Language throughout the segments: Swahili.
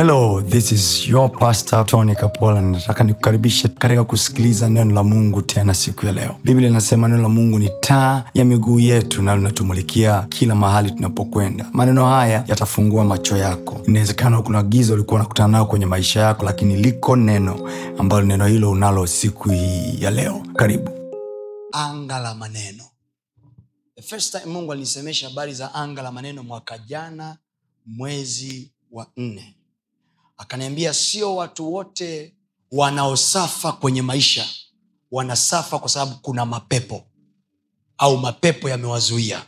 hello this is your pastor tony kapola. Nataka nikukaribishe katika kusikiliza neno la mungu tena siku ya leo. Biblia inasema neno la mungu ni taa ya miguu yetu na linatumulikia kila mahali tunapokwenda. Maneno haya yatafungua macho yako. Inawezekana kuna giza ulikuwa unakutana nao kwenye maisha yako lakini liko neno ambalo neno hilo unalo siku hii ya leo. Karibu. Anga la maneno. The first time mungu alinisemesha habari za anga la maneno mwaka jana mwezi wa nne akaniambia sio watu wote wanaosafa kwenye maisha wanasafa kwa sababu kuna mapepo au mapepo yamewazuia.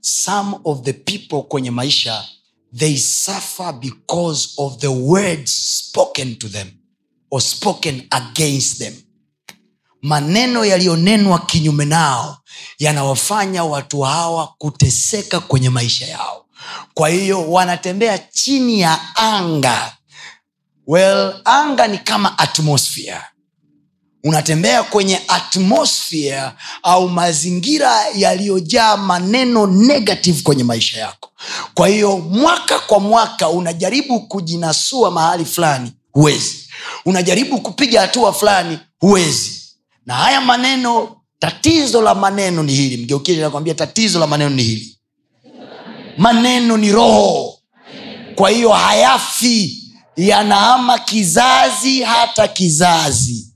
Some of the people kwenye maisha they suffer because of the words spoken to them or spoken against them. Maneno yaliyonenwa kinyume nao yanawafanya watu hawa kuteseka kwenye maisha yao. Kwa hiyo wanatembea chini ya anga well anga ni kama atmosphere. Unatembea kwenye atmosphere au mazingira yaliyojaa maneno negative kwenye maisha yako. Kwa hiyo mwaka kwa mwaka unajaribu kujinasua mahali fulani huwezi. Unajaribu kupiga hatua fulani huwezi. Na haya maneno tatizo la maneno ni hili. Mgeukie nakwambia tatizo la maneno ni hili. Maneno ni roho. Kwa hiyo hayafi yanaama kizazi hata kizazi.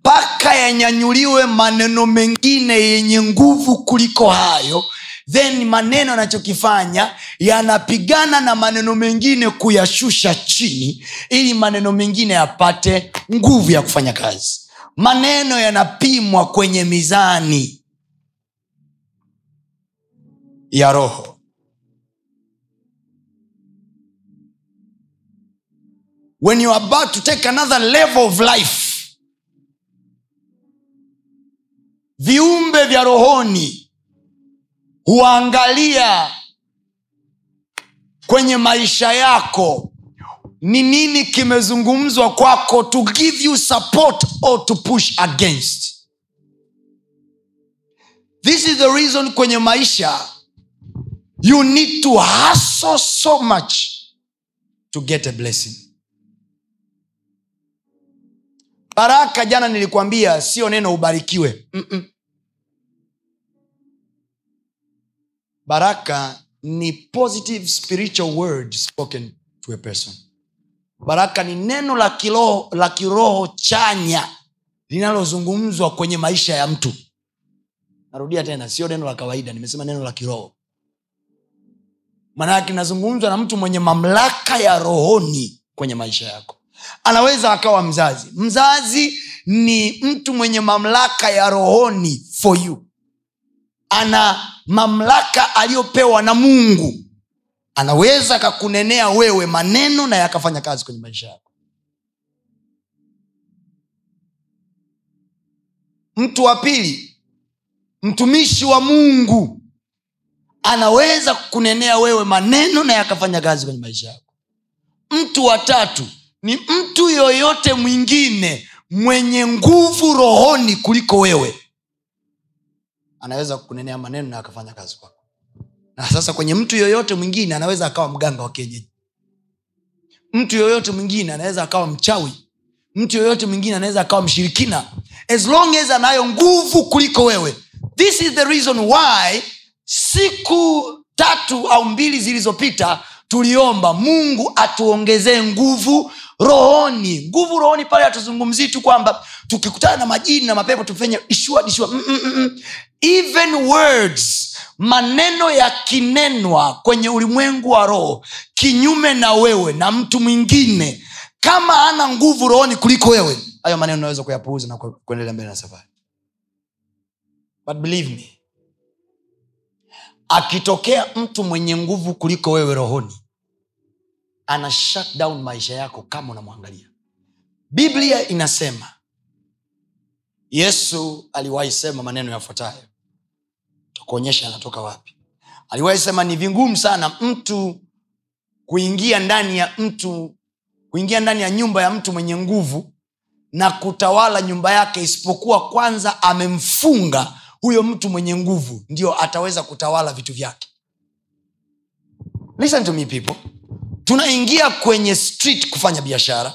Mpaka yanyanyuliwe maneno mengine yenye nguvu kuliko hayo then maneno yanachokifanya yanapigana na maneno mengine kuyashusha chini ili maneno mengine yapate nguvu ya kufanya kazi. Maneno yanapimwa kwenye mizani ya roho when you are about to take another level of life viumbe vya rohoni huangalia kwenye maisha yako. Ni nini kimezungumzwa kwako to give you support or to push against? This is the reason kwenye maisha you need to hustle so much to get a blessing baraka jana nilikwambia sio neno ubarikiwe. Mm-mm. baraka ni positive spiritual word spoken to a person. Baraka ni neno la kiroho, la kiroho chanya linalozungumzwa kwenye maisha ya mtu. Narudia tena sio neno la kawaida nimesema neno la kiroho. Maanake linazungumzwa na mtu mwenye mamlaka ya rohoni kwenye maisha yako anaweza akawa mzazi. Mzazi ni mtu mwenye mamlaka ya rohoni for you. Ana mamlaka aliyopewa na mungu. Anaweza akakunenea wewe maneno na yakafanya kazi kwenye maisha yako. Mtu wa pili mtumishi wa mungu. Anaweza kukunenea wewe maneno na yakafanya kazi kwenye maisha yako. Mtu wa tatu ni mtu yoyote mwingine mwenye nguvu rohoni kuliko wewe. Anaweza kunenea maneno na akafanya kazi kwako. Na sasa kwenye mtu yoyote mwingine anaweza akawa mganga wa kienyeji. Mtu yoyote mwingine anaweza akawa mchawi. Mtu yoyote mwingine anaweza akawa mshirikina. As long as anayo nguvu kuliko wewe. This is the reason why siku tatu au mbili zilizopita tuliomba mungu atuongezee nguvu rohoni. Nguvu rohoni pale hatuzungumzii tu kwamba tukikutana na majini na mapepo tufanye ishua dishua. Mm, mm, mm. even words maneno yakinenwa kwenye ulimwengu wa roho kinyume na wewe na mtu mwingine kama ana nguvu rohoni kuliko wewe hayo maneno unaweza kuyapuuza na kuendelea mbele na safari. But believe me akitokea mtu mwenye nguvu kuliko wewe rohoni ana shut down maisha yako kama unamwangalia. Biblia inasema yesu aliwahi sema maneno yafuatayo. Takuonyesha anatoka wapi. Aliwahi sema ni vingumu sana mtu kuingia ndani ya mtu kuingia ndani ya nyumba ya mtu mwenye nguvu na kutawala nyumba yake isipokuwa kwanza amemfunga huyo mtu mwenye nguvu ndio ataweza kutawala vitu vyake. Listen to me people tunaingia kwenye street kufanya biashara.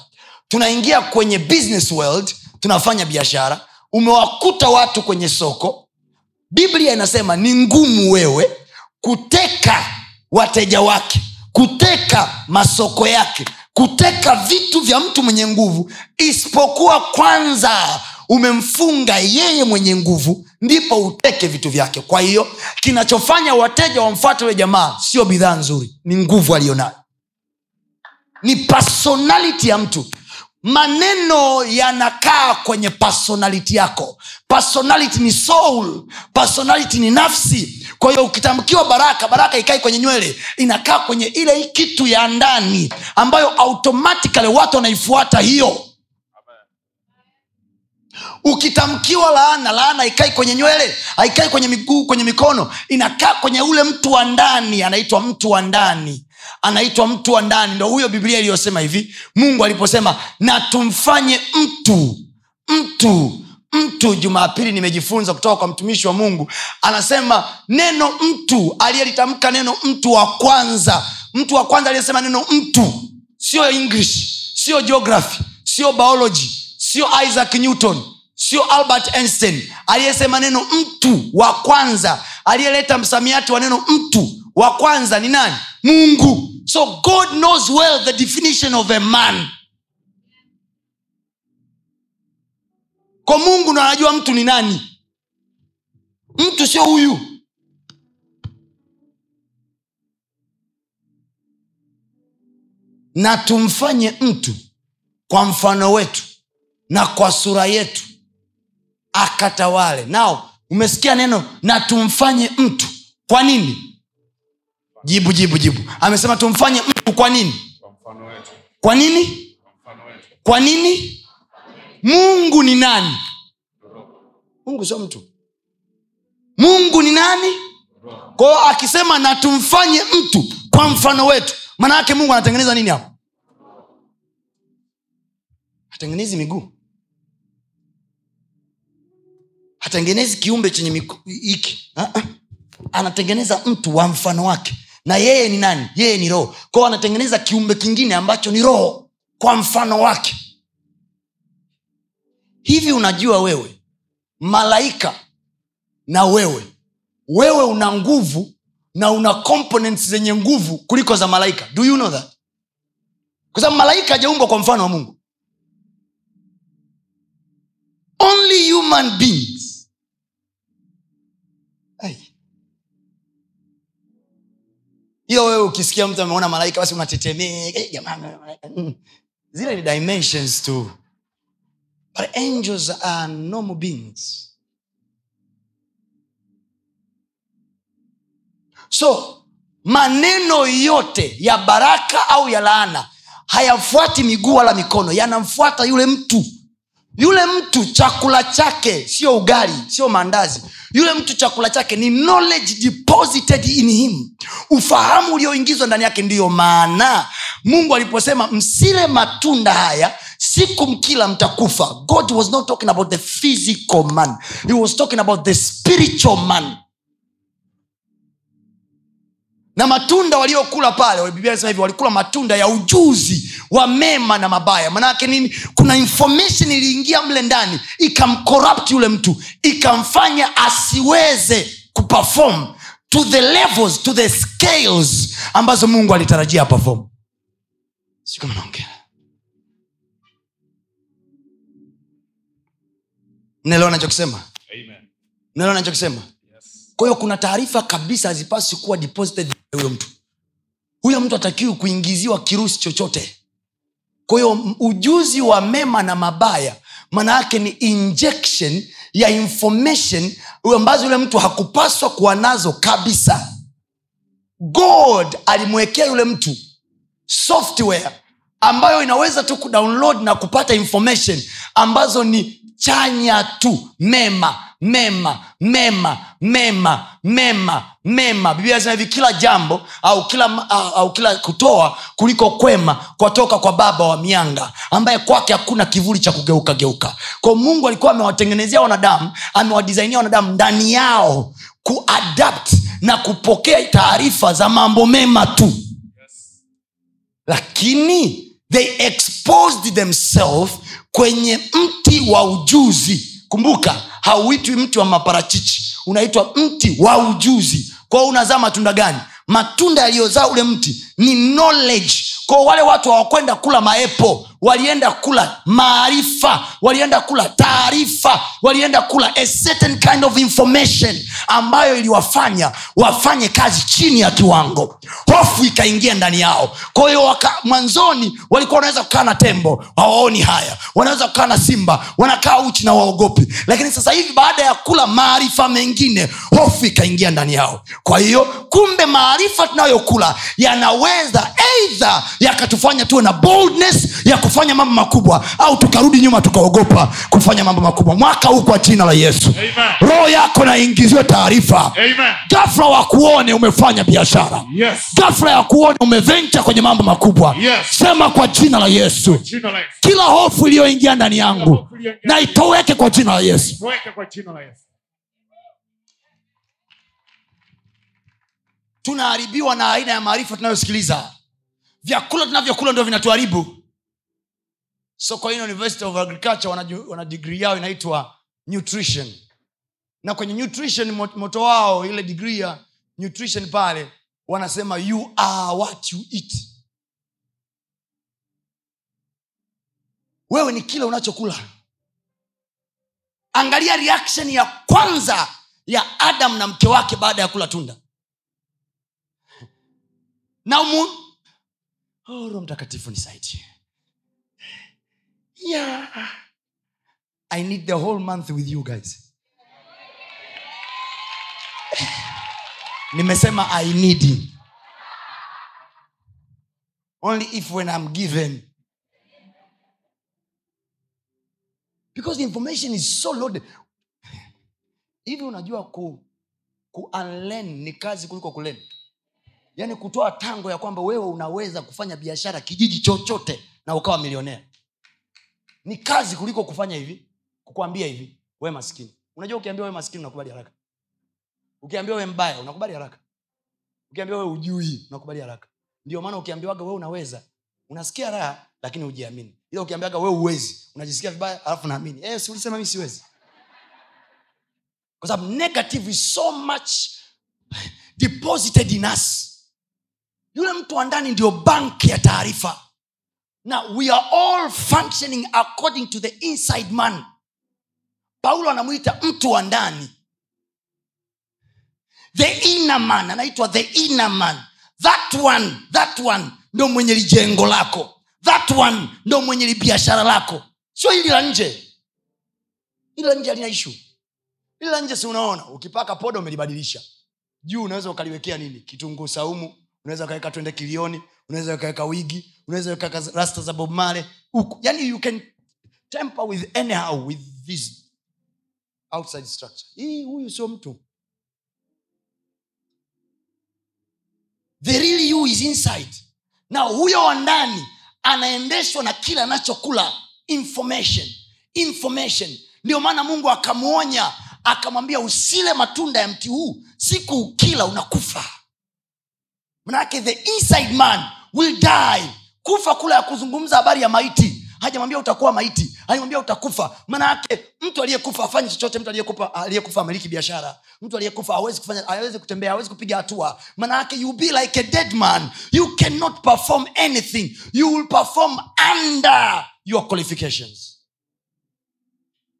Tunaingia kwenye business world tunafanya biashara. Umewakuta watu kwenye soko. Biblia inasema ni ngumu wewe kuteka wateja wake kuteka masoko yake kuteka vitu vya mtu mwenye nguvu isipokuwa kwanza umemfunga yeye mwenye nguvu ndipo uteke vitu vyake. Kwa hiyo kinachofanya wateja wamfuate ule jamaa sio bidhaa nzuri ni nguvu aliyonayo ni personality ya mtu. Maneno yanakaa kwenye personality yako. Personality ni soul. Personality ni nafsi. Kwa hiyo ukitamkiwa baraka baraka ikai kwenye nywele inakaa kwenye ile kitu ya ndani ambayo automatikali watu wanaifuata hiyo. Ukitamkiwa laana laana ikai kwenye nywele haikai kwenye miguu kwenye mikono inakaa kwenye ule mtu wa ndani anaitwa mtu wa ndani anaitwa mtu wa ndani. Ndo huyo biblia iliyosema hivi. Mungu aliposema na tumfanye mtu mtu mtu. Jumapili nimejifunza kutoka kwa mtumishi wa mungu. Anasema neno mtu aliyelitamka neno mtu wa kwanza. Mtu wa kwanza aliyesema neno mtu sio english sio geography sio biology sio isaac newton sio albert einstein. Aliyesema neno mtu wa kwanza aliyeleta msamiati wa neno mtu wa kwanza ni nani? Mungu. So god knows well the definition of a man. Kwa mungu ndo anajua mtu ni nani. Mtu sio huyu. Na tumfanye mtu kwa mfano wetu na kwa sura yetu akatawale. Nao umesikia neno na tumfanye mtu. Kwa nini jibu jibu jibu. Amesema tumfanye mtu kwa nini? Kwa nini? Kwa nini? Mungu ni nani? Mungu sio mtu. Mungu ni nani? Kwao akisema na tumfanye mtu kwa mfano wetu maana yake mungu anatengeneza nini hapo? Hatengenezi miguu. Hatengenezi kiumbe chenye hiki Ah, ah. anatengeneza mtu wa mfano wake na yeye ni nani? Yeye ni roho. Kwao anatengeneza kiumbe kingine ambacho ni roho kwa mfano wake. Hivi unajua wewe malaika na wewe wewe una nguvu na una components zenye nguvu kuliko za malaika. Do you know that? Kwa sababu malaika hajaumbwa kwa mfano wa mungu. Only human beings. Ai. Hiyo wewe ukisikia mtu ameona malaika basi unatetemeka. "Eh. Mm. zile ni dimensions tu. But angels are normal beings. So maneno yote ya baraka au ya laana hayafuati miguu wala mikono yanamfuata yule mtu. Yule mtu chakula chake sio ugali sio maandazi yule mtu chakula chake ni knowledge deposited in him. Ufahamu ulioingizwa ndani yake ndiyo maana mungu aliposema msile matunda haya siku mkila mtakufa. God was not talking about the physical man. He was talking about the spiritual man na matunda waliokula pale biblia inasema hivi walikula matunda ya ujuzi wa mema na mabaya. Manake nini? Kuna information iliingia mle ndani ikamcorrupt yule mtu ikamfanya asiweze kuperform to the levels to the scales ambazo mungu alitarajia perform naongea. Mnaelewa nachokisema amen. Nachokisema kwa hiyo kuna taarifa kabisa hazipaswi kuwa deposited huyo mtu. Huyo mtu atakiwi kuingiziwa kirusi chochote. Kwa hiyo ujuzi wa mema na mabaya maana yake ni injection ya information ambazo yule mtu hakupaswa kuwa nazo kabisa. God alimwekea yule mtu software ambayo inaweza tu kudownload na kupata information ambazo ni chanya tu mema mema mema mema mema mema. Biblia inasema hivi kila jambo au kila au, kila kutoa kuliko kwema kwatoka kwa baba wa mianga ambaye kwake hakuna kivuli cha kugeuka geuka. Kwa mungu alikuwa amewatengenezea wanadamu amewadisainia wanadamu ndani yao kuadapt na kupokea taarifa za mambo mema tu. Lakini they exposed themselves kwenye mti wa ujuzi. Kumbuka hauitwi mti wa maparachichi. Unaitwa mti wa ujuzi. Kwao unazaa matunda gani? Matunda yaliyozaa ule mti ni knowledge. Kwao wale watu hawakwenda kula maepo walienda kula maarifa walienda kula taarifa walienda kula a certain kind of information ambayo iliwafanya wafanye kazi chini ya kiwango. Hofu ikaingia ndani yao. Kwa hiyo mwanzoni walikuwa wanaweza kukaa na tembo hawaoni haya. Wanaweza kukaa na simba wanakaa uchi na waogopi. Lakini sasa hivi baada ya kula maarifa mengine hofu ikaingia ndani yao. Kwa hiyo kumbe maarifa tunayokula yanaweza eidha yakatufanya tuwe na boldness ya kufanya mambo makubwa au tukarudi nyuma tukaogopa kufanya mambo makubwa. Mwaka huu kwa jina la yesu. Roho yako naingiziwe taarifa. Amen. gafla wakuone umefanya biashara. Yes. gafla ya kuone umevencha kwenye mambo makubwa. Yes. sema kwa jina la yesu. Jina la Yesu. kila hofu iliyoingia ndani yangu na itoweke kwa jina la yesu. Kwa jina la Yesu. tunaharibiwa na aina ya maarifa tunayosikiliza. Vyakula tunavyokula ndio vinatuharibu sokoine university of agriculture wana, wana digrii yao inaitwa nutrition. Na kwenye nutrition moto wao ile digrii ya nutrition pale wanasema you are what you eat. Wewe ni kile unachokula. Angalia reaction ya kwanza ya adam na mke wake baada ya kula tunda. Na umu... oh, mtakatifu nisaidie yeah. i need the whole month with you guys. Nimesema i need only if when i'm given. Because the information is so loaded. Hivi unajua ku, ku unlearn ni kazi kuliko kulen yaani kutoa tango ya kwamba wewe unaweza kufanya biashara kijiji chochote na ukawa milionea ni kazi kuliko kufanya hivi kukwambia hivi we maskini. Unajua ukiambia we maskini unakubali haraka. Ukiambia we mbaya unakubali haraka. Ukiambia we ujui unakubali haraka. Ndio maana ukiambiwaga we unaweza unasikia raha lakini ujiamini ila ukiambiaga we uwezi unajisikia vibaya alafu naamini eh, si mi siwezi? Kwa negative is so much deposited in us. Yule mtu wa ndani ndio bank ya taarifa na we are all functioning according to the inside man. Paulo anamwita mtu wa ndani. The inner man anaitwa the inner man. That one that one ndo mwenye lijengo lako. That one ndo mwenye libiashara lako. Sio hili la nje. Hili la nje halina ishu hili la nje si unaona ukipaka poda umelibadilisha. Juu unaweza ukaliwekea nini? Kitunguu saumu unaweza ukaweka twende kilioni unaweza ukaweka wigi unaweza ukaweka rasta za bob male huku. Yani you can temper with anyhow with this outside structure. Hii huyu sio mtu. The real you is inside. Na huyo wa ndani anaendeshwa na kile anachokula information information. Ndio maana mungu akamwonya akamwambia usile matunda ya mti huu siku ukila unakufa. Manake the inside man will die. Kufa kula ya kuzungumza habari ya maiti. Hajamwambia utakuwa maiti. Alimwambia utakufa. Maanayake mtu aliyekufa afanye chochote. Mtu aliyekufa aliyekufa biashara. Mtu aliyekufa hawezi kutembea hawezi kupiga hatua. Maanayake you be like a dead man. You cannot perform anything. You will perform under your qualifications.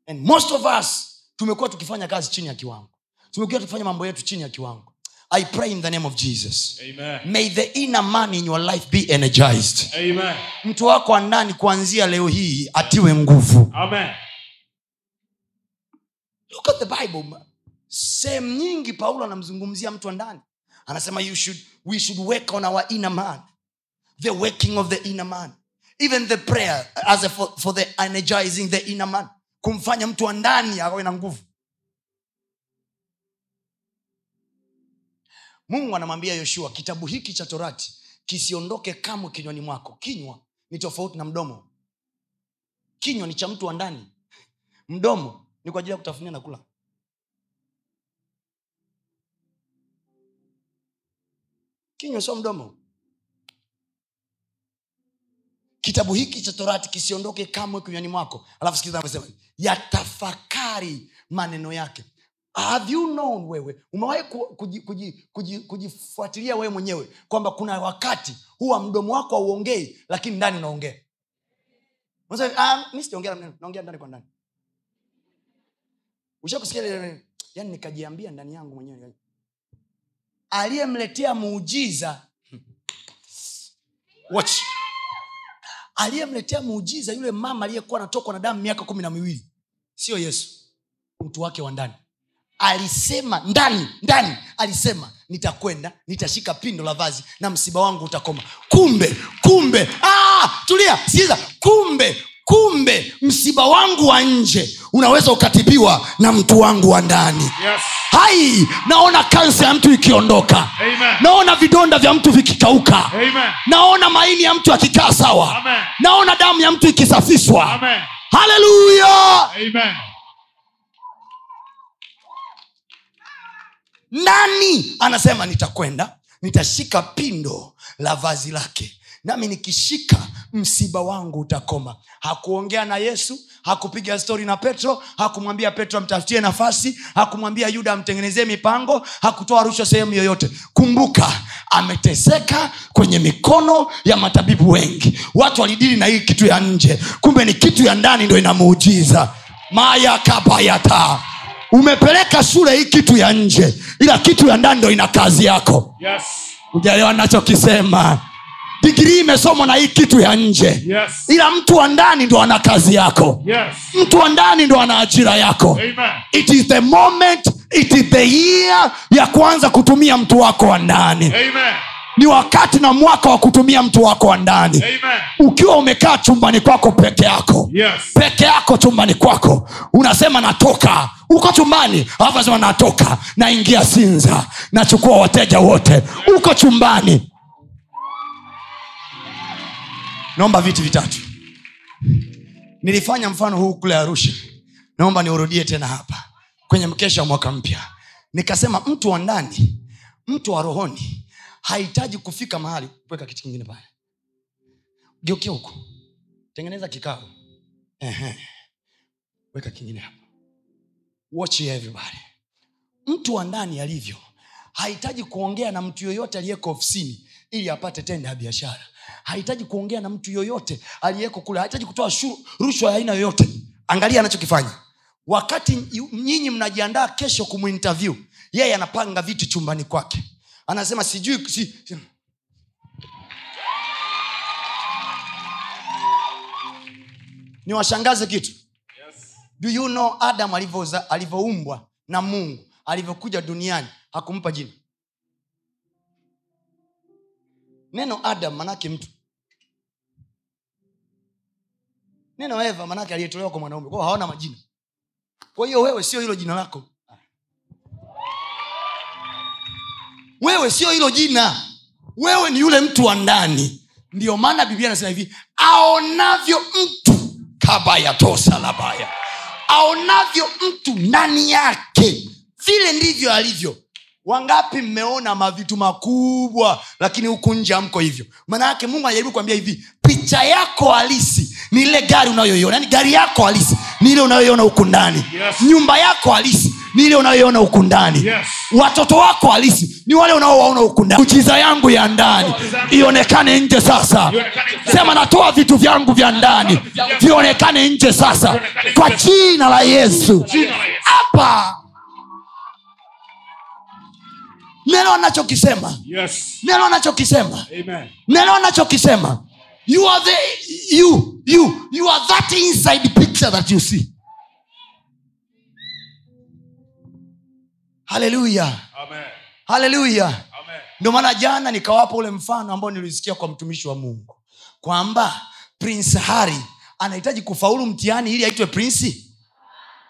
And most of us tumekuwa tukifanya kazi chini ya kiwango. Tumekuwa tukifanya mambo yetu chini ya kiwango i pray in the name of jesus. Amen. may the inner man in your life be energized. Amen. mtu wako wa ndani kuanzia leo hii atiwe nguvu. Amen. look at the bible. Sehemu nyingi paulo anamzungumzia mtu wa ndani. Anasema you should, we should work on our inner man. The working of the inner man. Even the prayer as a for, for the energizing the inner man. Kumfanya mtu wa ndani awe na nguvu mungu anamwambia yoshua kitabu hiki cha torati kisiondoke kamwe kinywani mwako. Kinywa ni tofauti na mdomo. Kinywa ni cha mtu wa ndani. Mdomo ni kwa ajili ya kutafunia na kula. Kinywa sio mdomo. Kitabu hiki cha torati kisiondoke kamwe kinywani mwako. Alafu sikiza anavyosema yatafakari maneno yake have you known wewe? Umewahi kujifuatilia kuji- kuji- kuji- wewe mwenyewe kwamba kuna wakati huwa mdomo wako hauongei lakini ndani "Ah, naongea yani nikajiambia ndani yangu mwenyewe aliyemletea muujiza watch. Aliyemletea muujiza yule mama aliyekuwa anatokwa na damu miaka kumi na miwili sio yesu mtu wake wa ndani alisema ndani ndani alisema nitakwenda nitashika pindo la vazi na msiba wangu utakoma kumbe kumbe ah, tulia sikiza kumbe kumbe msiba wangu wa nje unaweza ukatibiwa na mtu wangu wa ndani Yes. hai naona kansa ya mtu ikiondoka Amen. naona vidonda vya mtu vikikauka Amen. naona maini ya mtu akikaa sawa Amen. naona damu ya mtu ikisafishwa Amen. haleluya nani anasema nitakwenda? Nitashika pindo la vazi lake. Nami nikishika msiba wangu utakoma. Hakuongea na yesu hakupiga stori na petro hakumwambia petro amtafutie nafasi hakumwambia yuda amtengenezee mipango hakutoa rushwa sehemu yoyote. Kumbuka ameteseka kwenye mikono ya matabibu wengi. Watu walidili na hii kitu ya nje. Kumbe ni kitu ya ndani ndo inamuujiza. Mayakabayata umepeleka shule hii kitu ya nje ila kitu ya ndani ndo ina kazi yako Yes. ujaelewa nachokisema digrii imesomwa na hii kitu ya nje Yes. ila mtu wa ndani ndo ana kazi yako Yes. mtu wa ndani ndo ana ajira yako Amen. it is the moment it is the year ya kuanza kutumia mtu wako wa ndani Amen. Ni wakati na mwaka wa kutumia mtu wako wa ndani. Ukiwa umekaa chumbani kwako peke yako. Yes. peke yako chumbani kwako. Unasema natoka. Uko chumbani alafu nasema natoka. Naingia sinza. Nachukua wateja wote. Uko chumbani. Naomba viti vitatu. Nilifanya mfano huu kule arusha. Naomba niurudie tena hapa. Kwenye mkesha wa mwaka mpya. Nikasema mtu wa ndani mtu wa rohoni hahitaji kufika mahali weka kitu kingine pale. Geukia huko. Tengeneza kikao. Weka kingine hapo. Watch everybody. Mtu wa ndani alivyo hahitaji kuongea na mtu yoyote aliyeko ofisini ili apate tenda ya biashara. Hahitaji kuongea na mtu yoyote aliyeko kule. Hahitaji kutoa rushwa ya aina yoyote. Angalia anachokifanya. Wakati nyinyi mnajiandaa kesho kumuinterview yeye anapanga vitu chumbani kwake anasema sijui si, si, niwashangaze kitu. Yes. do you know adam alivyoumbwa na mungu alivyokuja duniani hakumpa jina? Neno adam manake mtu. Neno eva manake aliyetolewa kwa mwanaume. Kwao hawana majina. Kwa hiyo wewe sio hilo jina lako wewe sio hilo jina. Wewe ni yule mtu wa ndani. Ndio maana biblia anasema hivi aonavyo mtu kabayatosa labaya aonavyo mtu ndani yake. Vile ndivyo alivyo. Wangapi mmeona mavitu makubwa lakini huku nje amko hivyo? Maanayake mungu anajaribu kuambia hivi picha yako halisi ni ile gari unayoiona yani gari yako halisi ni ile unayoiona huku ndani. Yes. nyumba yako halisi ni ile unayoiona huku ndani. Yes. watoto wako halisi ni wale unaowaona huku ndani. Yangu ya ndani ionekane nje sasa. Sema natoa vitu vyangu vya ndani vionekane nje sasa. Kwa jina la yesu. Jina la Yesu. hapa. Neno anachokisema. Yes. neno anachokisema. Neno anachokisema. You are the you you you are that inside picture that you see haleluya haleluya ndio maana jana nikawapa ule mfano ambao nilisikia kwa mtumishi wa mungu kwamba prince hari anahitaji kufaulu mtihani ili aitwe prinsi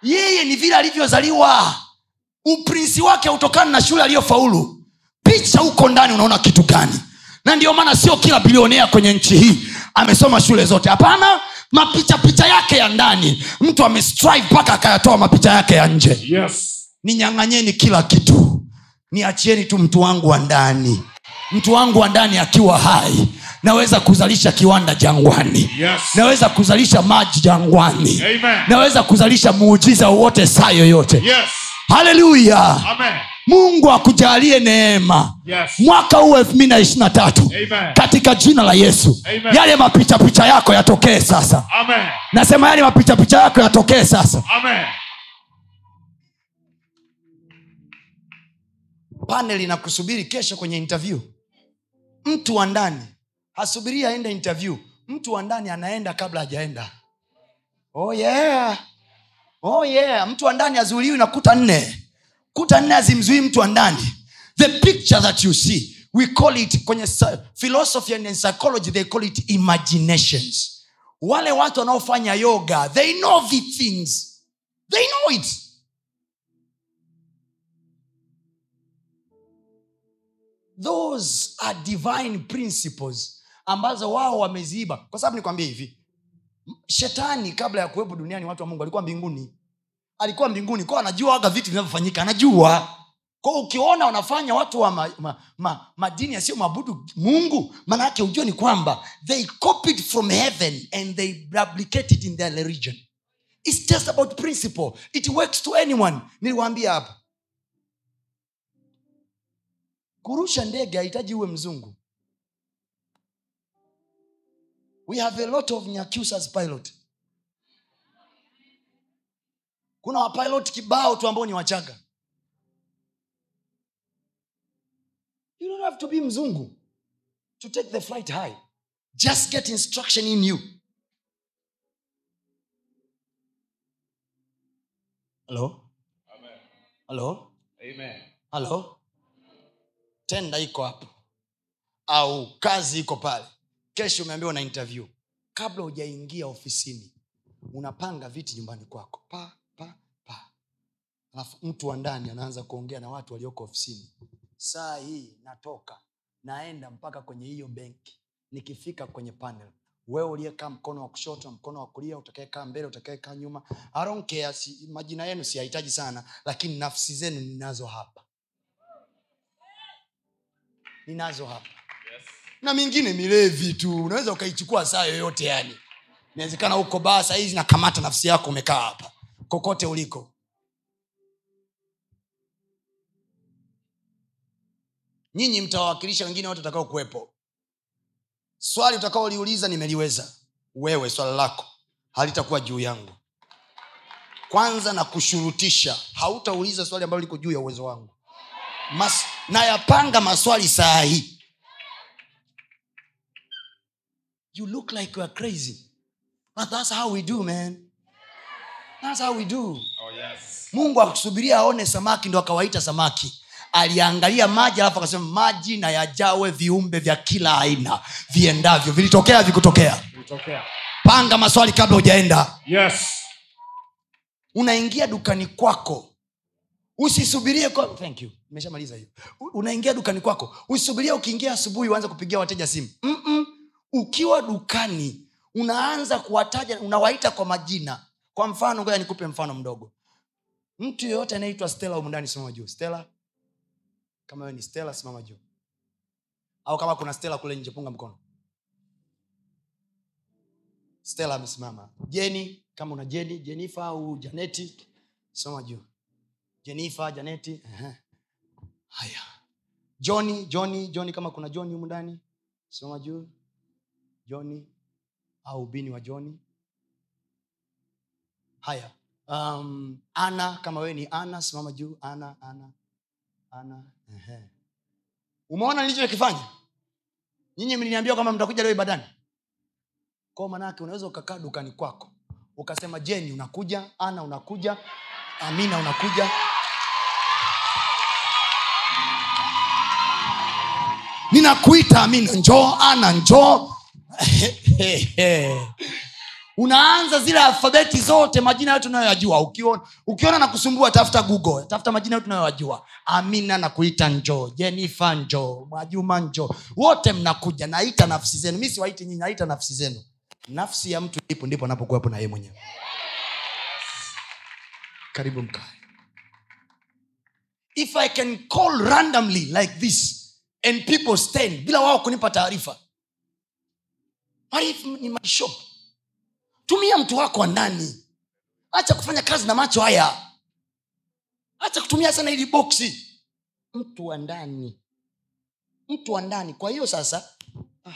yeye ni vile alivyozaliwa. Uprinsi wake utokana na shule aliyofaulu. Picha huko ndani unaona kitu gani? Na ndio maana sio kila bilionea kwenye nchi hii amesoma shule zote. Hapana mapicha picha yake ya ndani. Mtu amestrive mpaka akayatoa mapicha yake ya nje. Yes. Ninyang'anyeni kila kitu niachieni tu mtu wangu wa ndani mtu wangu wa ndani akiwa hai naweza kuzalisha kiwanda jangwani Yes. naweza kuzalisha maji jangwani Amen. naweza kuzalisha muujiza wowote saa yoyote Yes. haleluya mungu akujalie neema Yes. mwaka huu elfu mbili na ishirina tatu katika jina la yesu Amen. yale mapichapicha yako yatokee sasa Amen. nasema yale mapichapicha yako yatokee sasa Amen. Panel inakusubiri kesho kwenye interview. Mtu wa ndani hasubiri aende interview. Mtu wa ndani anaenda kabla hajaenda. Oh yeah. oh yeah. mtu wa ndani hazuiliwi na kuta nne. Kuta nne hazimzuii mtu wa ndani. The picture that you see we call it kwenye philosophy and psychology they call it imaginations. Wale watu wanaofanya yoga they know the things. They know it those are divine principles ambazo wao wameziiba. Kwa sababu nikwambie hivi shetani kabla ya kuwepo duniani watu wa mungu alikuwa mbinguni. Alikuwa mbinguni kwao anajua waga vitu vinavyofanyika anajua. Kwao ukiona wanafanya watu wa ma, ma, ma, madini yasiyo mabudu mungu maana yake ujue ni kwamba they copied from heaven and they replicate in their religion. Its just about principle. It works to anyone. Niliwaambia hapa kurusha ndege hahitaji uwe mzungu. We have a lot of nyakusas pilot. Kuna wapilot kibao tu ambao ni wachaga. You don't have to be mzungu to take the flight high. Just get instruction in you. Hello? Hello? Amen. halo tenda iko hapo. Au kazi iko pale. Kesho umeambiwa na interview. Kabla hujaingia ofisini unapanga viti nyumbani kwako. Pa pa pa. Alafu mtu wa ndani anaanza kuongea na watu walioko ofisini. Saa hii natoka naenda mpaka kwenye hiyo benki. Nikifika kwenye panel wewe uliyekaa mkono wa kushoto mkono wa kulia utakaekaa mbele utakaekaa nyuma. Care, si, majina yenu siyahitaji sana lakini nafsi zenu ninazo hapa ninazo hapa. Yes. na mingine milevi tu. Unaweza ukaichukua saa yoyote yani. Inawezekana uko baa sahizi nakamata nafsi yako umekaa hapa. Kokote uliko. Nyinyi mtawawakilisha wengine wote utakao kuwepo. Swali utakaoliuliza nimeliweza. Wewe swala lako. Halitakuwa juu yangu. Kwanza na kushurutisha hautauliza swali ambalo liko juu ya uwezo wangu Mas, nayapanga maswali saa hii you look like you are crazy. But that's how we do man. That's how we do. Oh, yes. mungu akusubiria aone samaki ndo akawaita samaki. Aliangalia maji alafu akasema maji na yajawe viumbe vya kila aina viendavyo. Vilitokea vikutokea? Panga maswali kabla hujaenda. Yes. unaingia dukani kwako. Usisubirie kwa... Thank you. Nimeshamaliza hiyo. Unaingia dukani kwako usubiria ukiingia asubuhi uanze kupigia wateja simu. Mm-mm. ukiwa dukani unaanza kuwataja unawaita kwa majina. Kwa mfano ngoja nikupe mfano mdogo. Mtu yeyote anayeitwa stela umundani simama juu. Stela kama ni stela simama juu. Au kama kuna stela kule nje punga mkono. Stela amesimama. Jeni kama una jeni jenifa au janeti simama juu. Jenifa janeti ehe. Haya. Joni joni joni kama kuna joni humu ndani simama juu. Joni au ubini wa joni haya. Um, ana kama wewe ni ana simama juu. Ana ana ana umeona nilichokifanya? Nyinyi mliniambia kwamba mtakuja leo ibadani kwao manake unaweza ukakaa dukani kwako ukasema jeni unakuja ana unakuja amina unakuja ninakuita amina njoo ana njoo. Unaanza zile alfabeti zote majina yote unayoyajua. Ukiona, ukiona na kusumbua tafuta google. Tafuta majina yote unayoyajua. Amina nakuita njoo. Jenifa njoo. Mwajuma njoo. Wote mnakuja naita nafsi zenu. Mi siwaiti nyinyi naita nafsi zenu. Nafsi ya mtu ipo ndipo anapokuwepo na yeye mwenyewe. Karibu mkae. If i can call randomly like this and people stand bila wao kunipa taarifa. Ni maisho tumia mtu wako wa ndani. Acha kufanya kazi na macho haya. Acha kutumia sana hili boksi. Mtu wa ndani. Mtu wa ndani. Kwa hiyo sasa ah.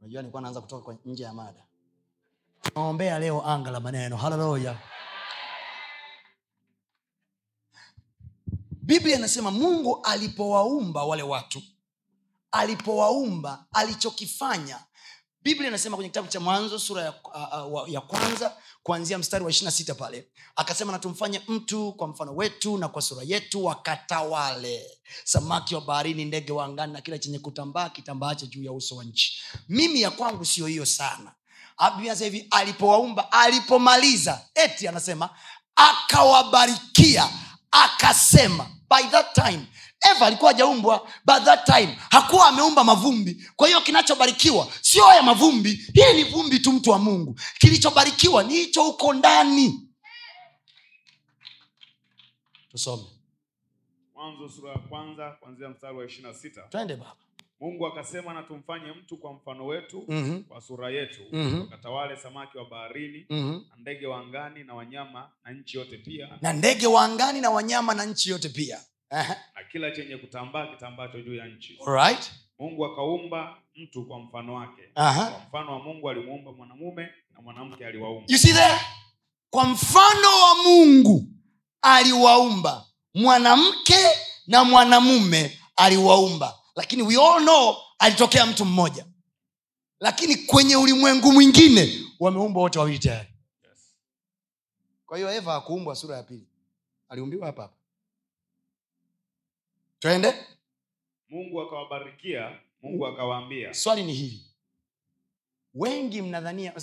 nilikuwa naanza kutoka nje ya mada. Naombea leo anga la maneno. Haleluya biblia inasema mungu alipowaumba wale watu alipowaumba alichokifanya. Biblia inasema kwenye kitabu cha mwanzo sura ya, uh, uh, ya kwanza kuanzia mstari wa ishirina sita pale akasema na tumfanye mtu kwa mfano wetu na kwa sura yetu wakatawale. Samaki wa baharini ndege wa angani na kila chenye kutambaa kitambaache juu ya uso wa nchi. Mimi ya kwangu siyo hiyo sana. Inasema hivi alipowaumba alipomaliza eti anasema akawabarikia akasema by that time eva alikuwa hajaumbwa. By that time hakuwa ameumba mavumbi. Kwa hiyo kinachobarikiwa sio ya mavumbi. Hili ni vumbi tu mtu wa mungu. Kilichobarikiwa ni hicho huko ndani. Tusome. Mwanzo sura ya kwanza kwanzia mstari wa ishirina sita. Twende baba mungu akasema na tumfanye mtu kwa mfano wetu Mhm. kwa sura yetu Mhm. wakatawale samaki wa baharini mm-hmm. na ndege wa angani na wanyama na nchi yote pia na ndege wa angani na wanyama na nchi yote pia na kila chenye kutambaa kitambacho juu ya nchi Alright. mungu akaumba mtu kwa mfano wake Aha. kwa mfano wa mungu alimuumba mwanamume na mwanamke aliwaumba you see there kwa mfano wa mungu aliwaumba mwanamke na mwanamume aliwaumba lakini we all know alitokea mtu mmoja. Lakini kwenye ulimwengu mwingine wameumbwa wote wawili tayari. Yes. kwa hiyo eva akuumbwa sura ya pili. Aliumbiwa hapa hapa. Twende. Mungu akawabarikia mungu akawaambia. Swali ni hili. Wengi mnadhania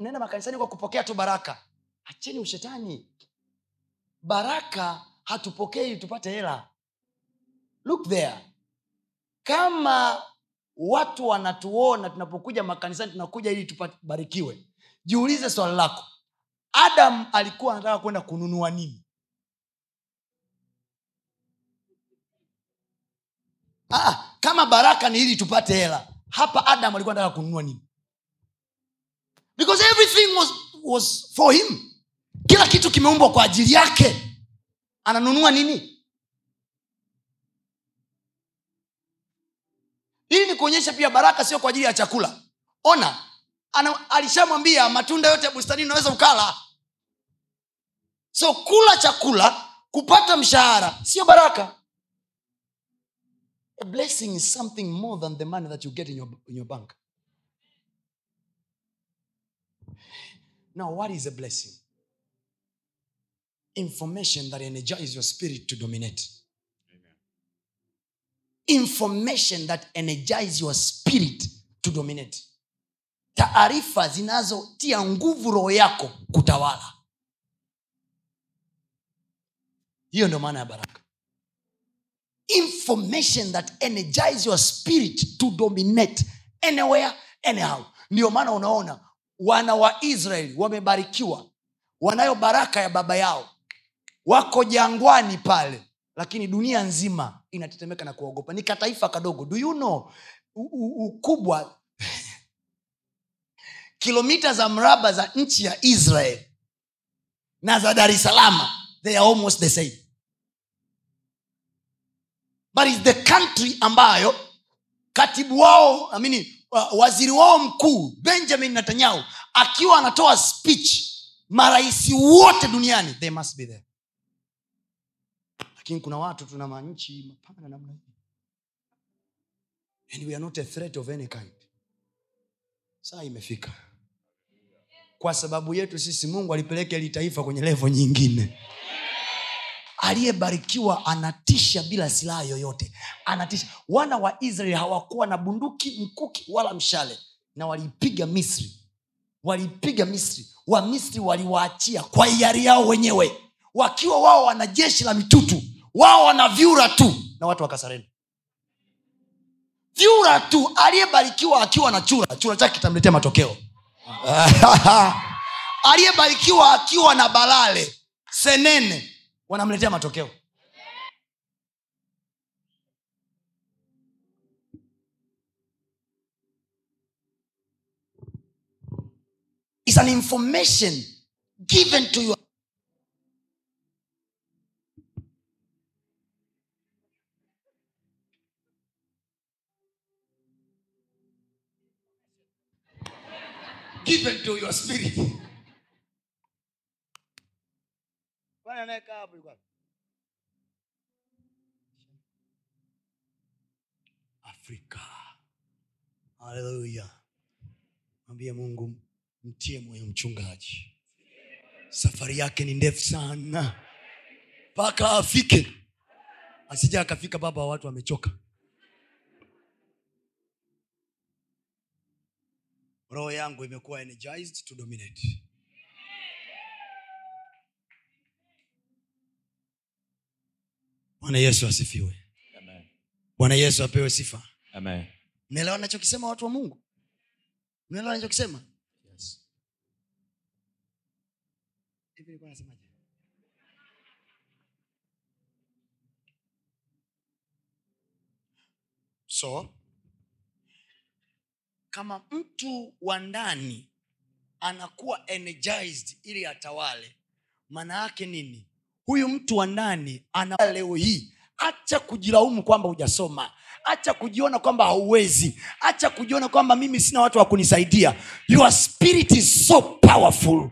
mnaenda makanisani kwa kupokea tu baraka. Acheni ushetani. Baraka hatupokei tupate hela. Look there kama watu wanatuona tunapokuja makanisani tunakuja ili tubarikiwe jiulize swali lako. Adam alikuwa anataka kwenda kununua nini? Ah, kama baraka ni ili tupate hela hapa adam alikuwa anataka kununua nini? Because everything was, was for him. Kila kitu kimeumbwa kwa ajili yake. Ananunua nini kuonyesha pia baraka sio kwa ajili ya chakula. Ona alishamwambia matunda yote ya bustanini unaweza ukala. So kula chakula kupata mshahara sio baraka. A blessing is something more than the money that you get in your, in your bank. Now what is a blessing? Information that energizes your spirit to dominate. Information that energize your spirit to dominate. Taarifa zinazotia nguvu roho yako kutawala. Hiyo ndio maana ya baraka. Information that energize your spirit to dominate. Anywhere anyhow. Ndio maana unaona wana wa israeli wamebarikiwa. Wanayo baraka ya baba yao. Wako jangwani pale lakini dunia nzima inatetemeka na kuogopa. Ni kataifa kadogo. Do you know? Ukubwa kilomita za mraba za nchi ya israel na za dar es they are almost the same. But is the country ambayo katibu wao amini waziri wao mkuu benjamin netanyahu akiwa anatoa speech marahisi wote duniani they must be there lakini kuna watu tuna manchi mapana namna hii. And we are not a threat of any kind. Saa imefika. Kwa sababu yetu sisi mungu alipeleka ili taifa kwenye levo nyingine. Aliyebarikiwa anatisha bila silaha yoyote. Anatisha. Wana wa israeli hawakuwa na bunduki mkuki wala mshale. Na waliipiga misri. Waliipiga misri. Wamisri waliwaachia kwa hiari yao wenyewe. Wakiwa wao wana jeshi la mitutu wao wana vyura tu. Na watu wakasarenda vyura tu. Aliyebarikiwa akiwa na chura chura chake kitamletea matokeo. Aliyebarikiwa akiwa na balale senene wanamletea matokeo. Is an information given to you given to your spirit. Anayekaa hapo afrika. Haleluya mwambie mungu mtie moyo mchungaji. Safari yake ni ndefu sana. Mpaka afike. Asija akafika baba wa watu wamechoka roho yangu imekuwa energized to dominate. Bwana yesu asifiwe. Bwana yesu apewe sifa. Mnaelewa nachokisema watu wa mungu? Mnaelewa nachokisema Yes. So kama mtu wa ndani anakuwa energized ili atawale maana yake nini? Huyu mtu wa ndani ana leo hii. Acha kujilaumu kwamba hujasoma. Acha kujiona kwamba hauwezi. Acha kujiona kwamba mimi sina watu wa kunisaidia. Your spirit is so powerful.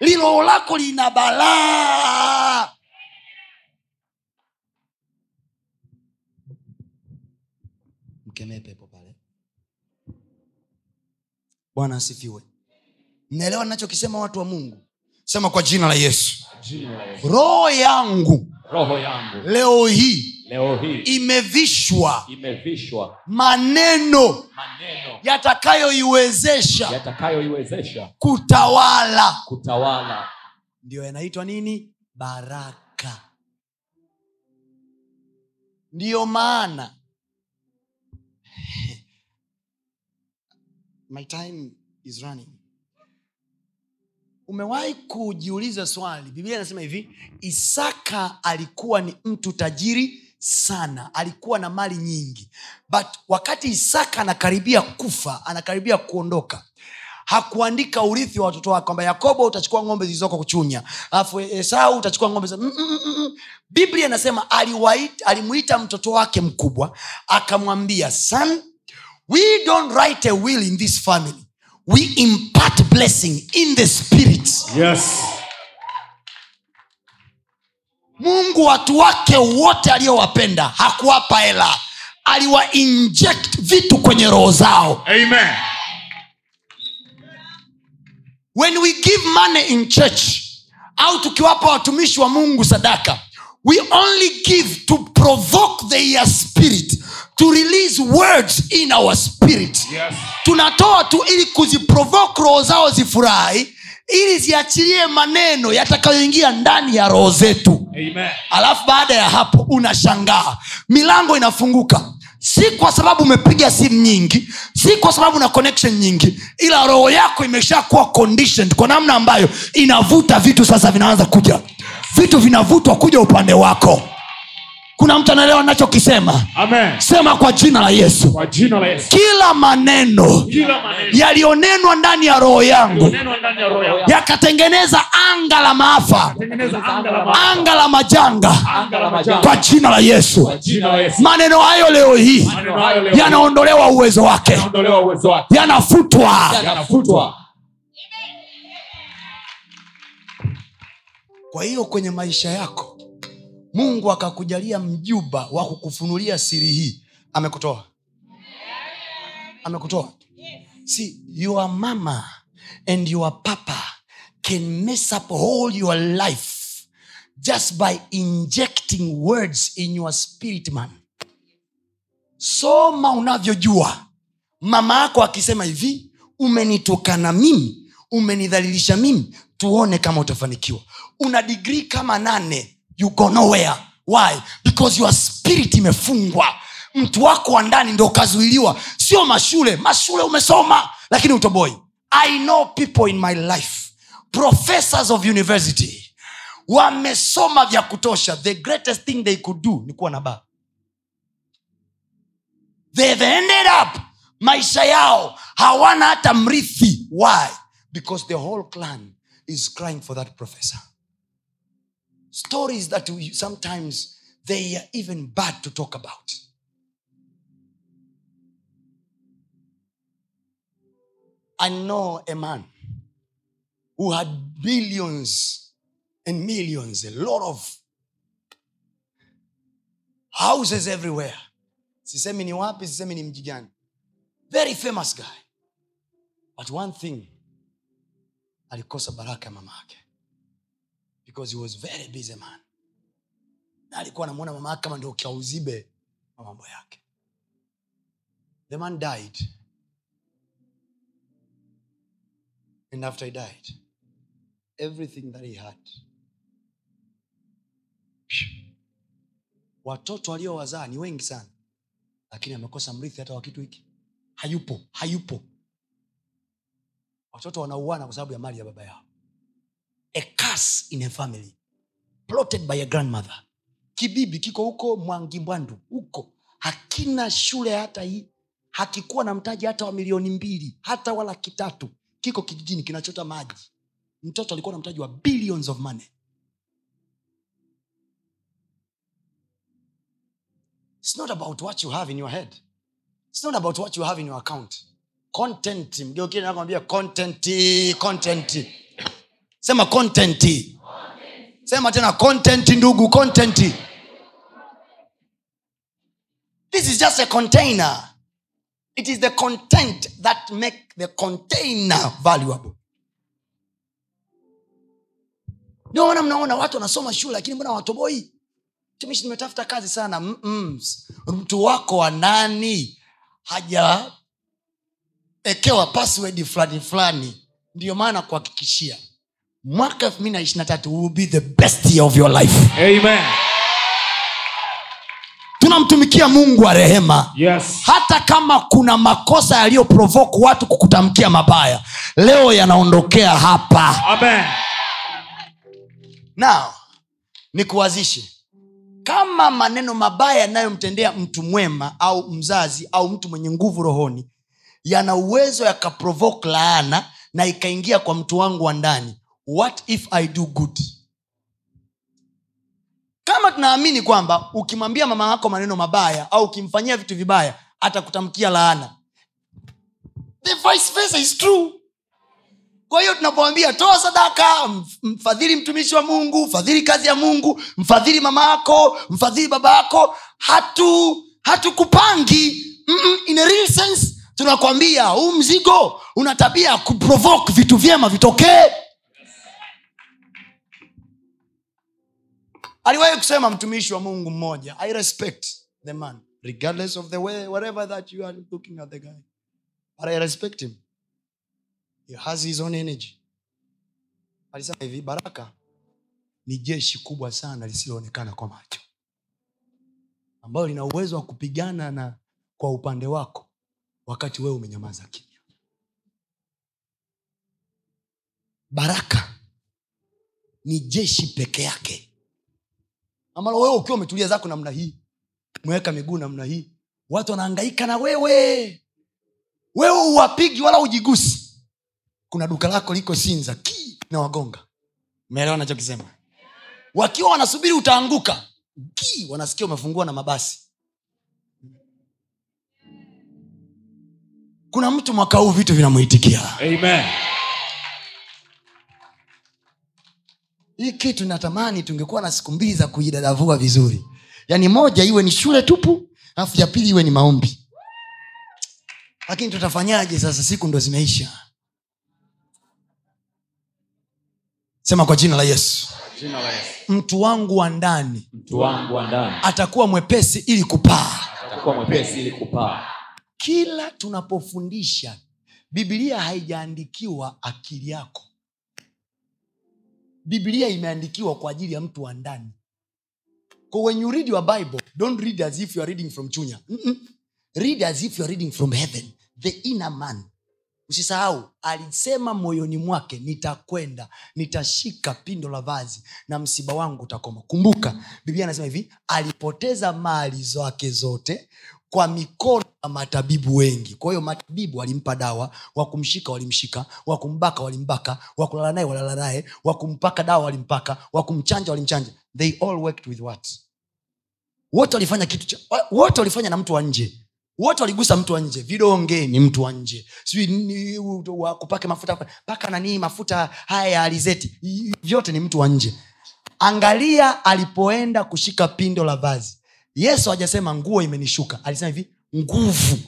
Lilo lako lina balaa. Mkemee pepo bwana asifiwe. Mnaelewa nachokisema watu wa mungu? Sema kwa jina la yesu. Yesu. roho yangu roho yangu leo hii leo hii imevishwa. imevishwa maneno maneno yatakayoiwezesha yatakayoiwezesha kutawala. kutawala. Ndiyo yanaitwa nini? Baraka. Ndiyo maana my time is running. Umewahi kujiuliza swali? Biblia inasema hivi isaka alikuwa ni mtu tajiri sana alikuwa na mali nyingi. But wakati isaka anakaribia kufa anakaribia kuondoka hakuandika urithi wa watoto wake kwamba yakobo utachukua ng'ombe zilizoko kuchunya alafu esau utachukua ng'ombe mm, mm, mm, biblia inasema alimuita mtoto wake mkubwa akamwambia son we don't write a will in this family. We impart blessing in the spirit. Yes. mungu watu wake wote aliyowapenda hakuwapa hela. Aliwainject vitu kwenye roho zao. Amen. when we give money in church au tukiwapa watumishi wa mungu sadaka we only give to provoke their spirit to release words in our spirit. Yes. tunatoa tu ili kuziprovoke roho zao zifurahi ili ziachilie maneno yatakayoingia ndani ya roho zetu. Alafu baada ya hapo unashangaa. Milango inafunguka. Si kwa sababu umepiga simu nyingi si kwa sababu na connection nyingi ila roho yako imeshakuwa conditioned kwa namna ambayo inavuta vitu sasa vinaanza kuja. Vitu vinavutwa kuja upande wako kuna mtu anaelewa nachokisema sema kwa jina la yesu Kwa jina la Yesu. kila maneno Kila maneno yaliyonenwa ndani ya roho yangu neno ndani ya roho yako. yakatengeneza anga la maafa anga la maana. anga la majanga Anga la majanga. kwa jina la yesu jina la Yesu maneno hayo leo hii Maneno hayo leo yanaondolewa uwezo wake yanaondolewa uwezo wake. yanafutwa yanafutwa kwa hiyo kwenye maisha yako mungu akakujalia mjuba wa kukufunulia siri hii. Amekutoa? Amekutoa. See your mama and your papa can mess up all your life just by injecting words in your spirit man. Soma unavyojua. Mama yako akisema hivi umenitukana mimi umenidhalilisha mimi tuone kama utafanikiwa. Una digrii kama nane you go nowhere. Why? Because your spirit imefungwa. Mtu wako wa ndani ndo ukazuiliwa. Sio mashule. Mashule umesoma lakini utoboi. I know people in my life. Professors of university. Wamesoma vya kutosha. The greatest thing they could do ni kuwa na baa. They've ended up maisha yao hawana hata mrithi. Why? Because the whole clan is crying for that professor stories that we, sometimes they are even bad to talk about. I know a man who had billions and millions a lot of houses everywhere. Very famous guy. But one thing alikosa baraka mama yake because he was very busy man. Na alikuwa anamwona mama yake kama ndio kiauzibe wa mambo yake. The man died. And after he died everything that he had watoto aliowazaa ni wengi sana lakini amekosa mrithi hata wa kitu hiki. Hayupo hayupo. Watoto wanauana kwa sababu ya mali ya baba yao a curse in a family plotted by a grandmother kibibi kiko huko mwangimbwandu huko hakina shule hata hii hakikuwa na mtaji hata wa milioni mbili hata wala kitatu kiko kijijini kinachota maji mtoto alikuwa na mtaji wa billions of money It's not about what you have in your head. It's not about what you have in your account. Content. Mgeukie na kumwambia content, content. Sema content. Sema tena content ndugu, content. This is just a container. It is the content that make the container valuable. Ndio mnaona watu wanasoma shule lakini mbona watoboi? tumishi nimetafuta kazi sana Mm-mm. mtu wako wa nani hajaekewa password fulani fulani ndiyo maana kuhakikishia mwaka elfu mbili na ishirina tatu will be the best year of your life Amen. tunamtumikia mungu wa rehema Yes. hata kama kuna makosa yaliyoprovoke watu kukutamkia mabaya leo yanaondokea hapa Amen. now nikuwazishe kama maneno mabaya yanayomtendea mtu mwema au mzazi au mtu mwenye nguvu rohoni yana uwezo yakaprovoke laana na ikaingia kwa mtu wangu wa ndani what if i do good? Kama tunaamini kwamba ukimwambia mama yako maneno mabaya au ukimfanyia vitu vibaya atakutamkia laana. The vice versa is true. Kwa hiyo tunapowambia toa sadaka mfadhili mtumishi wa mungu mfadhili kazi ya mungu mfadhili mama yako mfadhili baba yako hatu hatukupangi. Mm-mm, in a real sense tunakwambia huu mzigo una tabia ya kuprovoke vitu vyema vitokee aliwahi kusema mtumishi wa mungu mmoja i respect the man regardless of the way whatever that you are looking at the guy but i respect him. He has his own energy. Alisema hivi baraka ni jeshi kubwa sana lisiloonekana kwa macho ambayo lina uwezo wa kupigana na kwa upande wako wakati wewe umenyamaza kimya. Baraka ni jeshi peke yake ambalo wewe ukiwa umetulia zako namna hii umeweka miguu namna hii watu wanaangaika na wewe. Wewe uwapigi wala ujigusi kuna duka lako liko sinza ki na wagonga. Umeelewa nachokisema wakiwa wanasubiri utaanguka ki wanasikia umefungua na mabasi. Kuna mtu mwaka huu vitu vinamwitikia. Amen. Hii kitu natamani tungekuwa na siku mbili za kuidadavua vizuri. Yaani moja iwe ni shule tupu alafu ya pili iwe ni maombi. Lakini tutafanyaje sasa? Siku ndo zimeisha. Sema kwa jina la yesu. Jina la Yesu. mtu wangu wa ndani mwepesi ili kupaa. Atakuwa mwepesi ili kupaa. kila tunapofundisha bibilia haijaandikiwa akili yako bibilia imeandikiwa kwa ajili ya mtu wa ndani. Ko when you read your bible don't read as if you are reading from chunya. Mm-mm. read as if you are reading from heaven. The inner man. Usisahau alisema moyoni mwake nitakwenda nitashika pindo la vazi na msiba wangu utakoma. Kumbuka biblia anasema hivi alipoteza mali zake zote kwa mikono ya matabibu wengi. Kwa hiyo matabibu walimpa dawa wakumshika walimshika wakumbaka walimbaka wakulala naye walala naye wakumpaka dawa walimpaka wakumchanja walimchanja. They all worked with what? Wote walifanya kitu cha, wote walifanya na mtu wa nje. Wote waligusa mtu wa nje. Vidonge ni mtu wa nje. Sijui mafuta paka nanii mafuta haya ya alizeti. Vyote ni mtu wa nje. Angalia alipoenda kushika pindo la vazi yesu hajasema nguo imenishuka. Alisema hivi nguvu.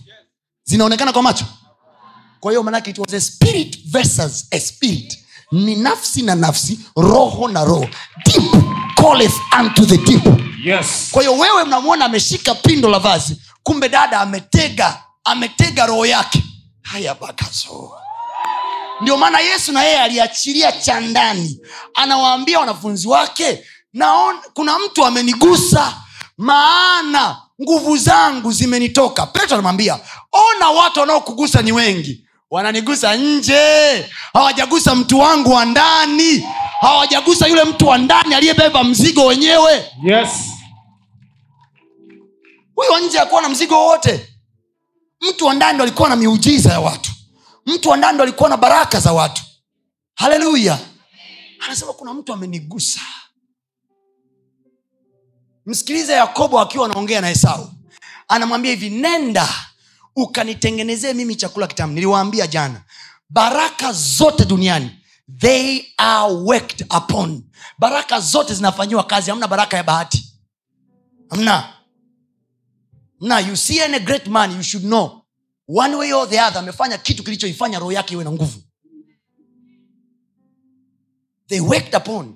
Zinaonekana kwa macho? Kwa hiyo manake it was a spirit versus a spirit. Ni nafsi na nafsi roho na roho. Deep calleth unto the deep. Yes. kwa hiyo wewe mnamwona ameshika pindo la vazi kumbe dada ametega ametega roho yake. Haya bakazo. Ndio maana yesu na yeye aliachilia cha ndani. Anawaambia wanafunzi wake naon kuna mtu amenigusa maana nguvu zangu zimenitoka. Petro anamwambia ona watu wanaokugusa ni wengi. Wananigusa nje. Hawajagusa mtu wangu wa ndani. Hawajagusa yule mtu wa ndani aliyebeba mzigo wenyewe. Yes. huyo wa nje akuwa na mzigo wowote. Mtu wa ndani ndo alikuwa na miujiza ya watu. Mtu wa ndani ndo alikuwa na baraka za watu. Haleluya. Anasema kuna mtu amenigusa msikilize yakobo akiwa anaongea na esau. Anamwambia hivi nenda ukanitengenezee mimi chakula kitamu. Niliwaambia jana baraka zote duniani they are worked upon. Baraka zote zinafanyiwa kazi hamna baraka ya bahati. Hamna. Na you see any great man you should know. One way or the other amefanya kitu kilichoifanya roho yake iwe na nguvu. They worked upon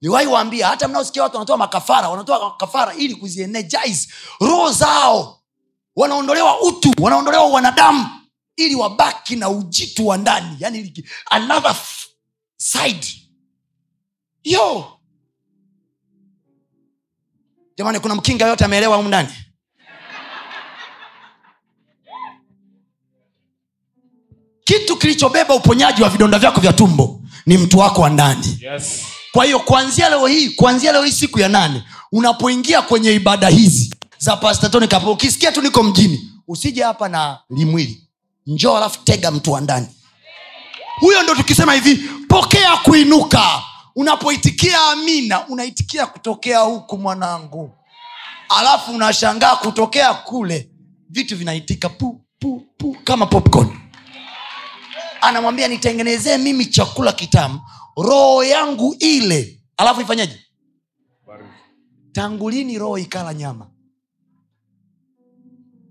niwahi hata mnaosikia watu wanatoa makafara wanatoa makafara ili kuzienergize roho zao. Wanaondolewa utu wanaondolewa wanadamu ili wabaki na ujitu wa ndani yani another side. Yo! Jamani kuna mkinga yote ameelewa humu ndani? Kitu kilichobeba uponyaji wa vidonda vyako vya tumbo ni mtu wako wa ndani. Yes. Kwa hiyo kuanzia leo hii kuanzia leo hii siku ya nane unapoingia kwenye ibada hizi za pastatonikapo ukisikia tu niko mjini usije hapa na limwili. Njoo alafu tega mtu wa ndani. Huyo ndo tukisema hivi pokea kuinuka. Unapoitikia amina unaitikia kutokea huku mwanangu. Alafu unashangaa kutokea kule vitu vinaitika pu, pu, pu, kama popcorn. Anamwambia nitengenezee mimi chakula kitamu roho yangu ile. Alafu ifanyeje? Tangu lini roho ikala nyama?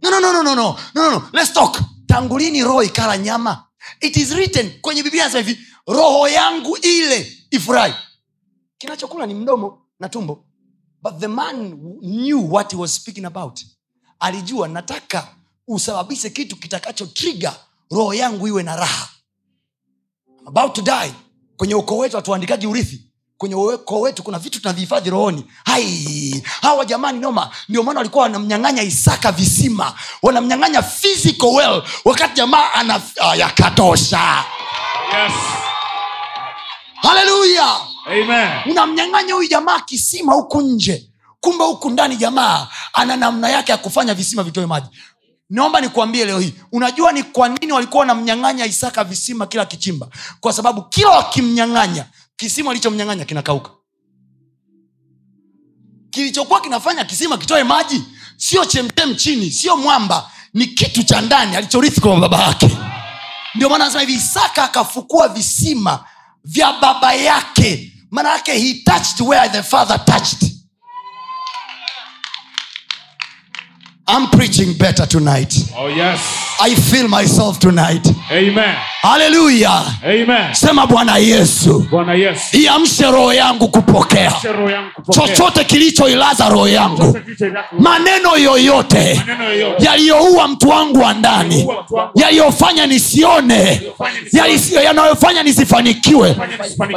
No, no, no, no, no, no. No, no. Let's talk. Tangu lini roho ikala nyama? It is written kwenye biblia anasema hivi roho yangu ile ifurahi. Kinachokula ni mdomo na tumbo. But the man knew what he was speaking about alijua nataka usababishe kitu kitakacho trigger roho yangu iwe na raha. I'm about to die kwenye ukoo wetu hatuandikaji urithi. Kwenye ukoo wetu kuna vitu tunavihifadhi rohoni. Hai hawa jamani noma. Ndio maana walikuwa wanamnyang'anya isaka visima. Wanamnyang'anya physical well wakati jamaa ana ah, yakatosha Yes. haleluya unamnyang'anya huyu jamaa kisima huku nje. Kumbe huku ndani jamaa ana namna yake ya kufanya visima vitoe maji naomba nikuambie leo hii. Unajua ni kwa nini walikuwa wanamnyang'anya isaka visima kila kichimba? Kwa sababu kila wakimnyang'anya kisima alichomnyang'anya kinakauka. Kilichokuwa kinafanya kisima kitoe maji sio chemchem chini sio mwamba ni kitu cha ndani alichorithi kwa baba yake. Ndio maana anasema hivi isaka akafukua visima vya baba yake. Maana yake he touched where the father touched I'm preaching better tonight. Oh yes. i feel myself tonight. Amen. Hallelujah. Amen. sema bwana yesu. Bwana Yesu. iamshe roho yangu kupokea. Roho yangu kupokea. chochote kilichoilaza roho yangu. Maneno yoyote. Yaliyoua mtu wangu wa ndani. Yaliyofanya nisione. Yanayofanya nisifanikiwe.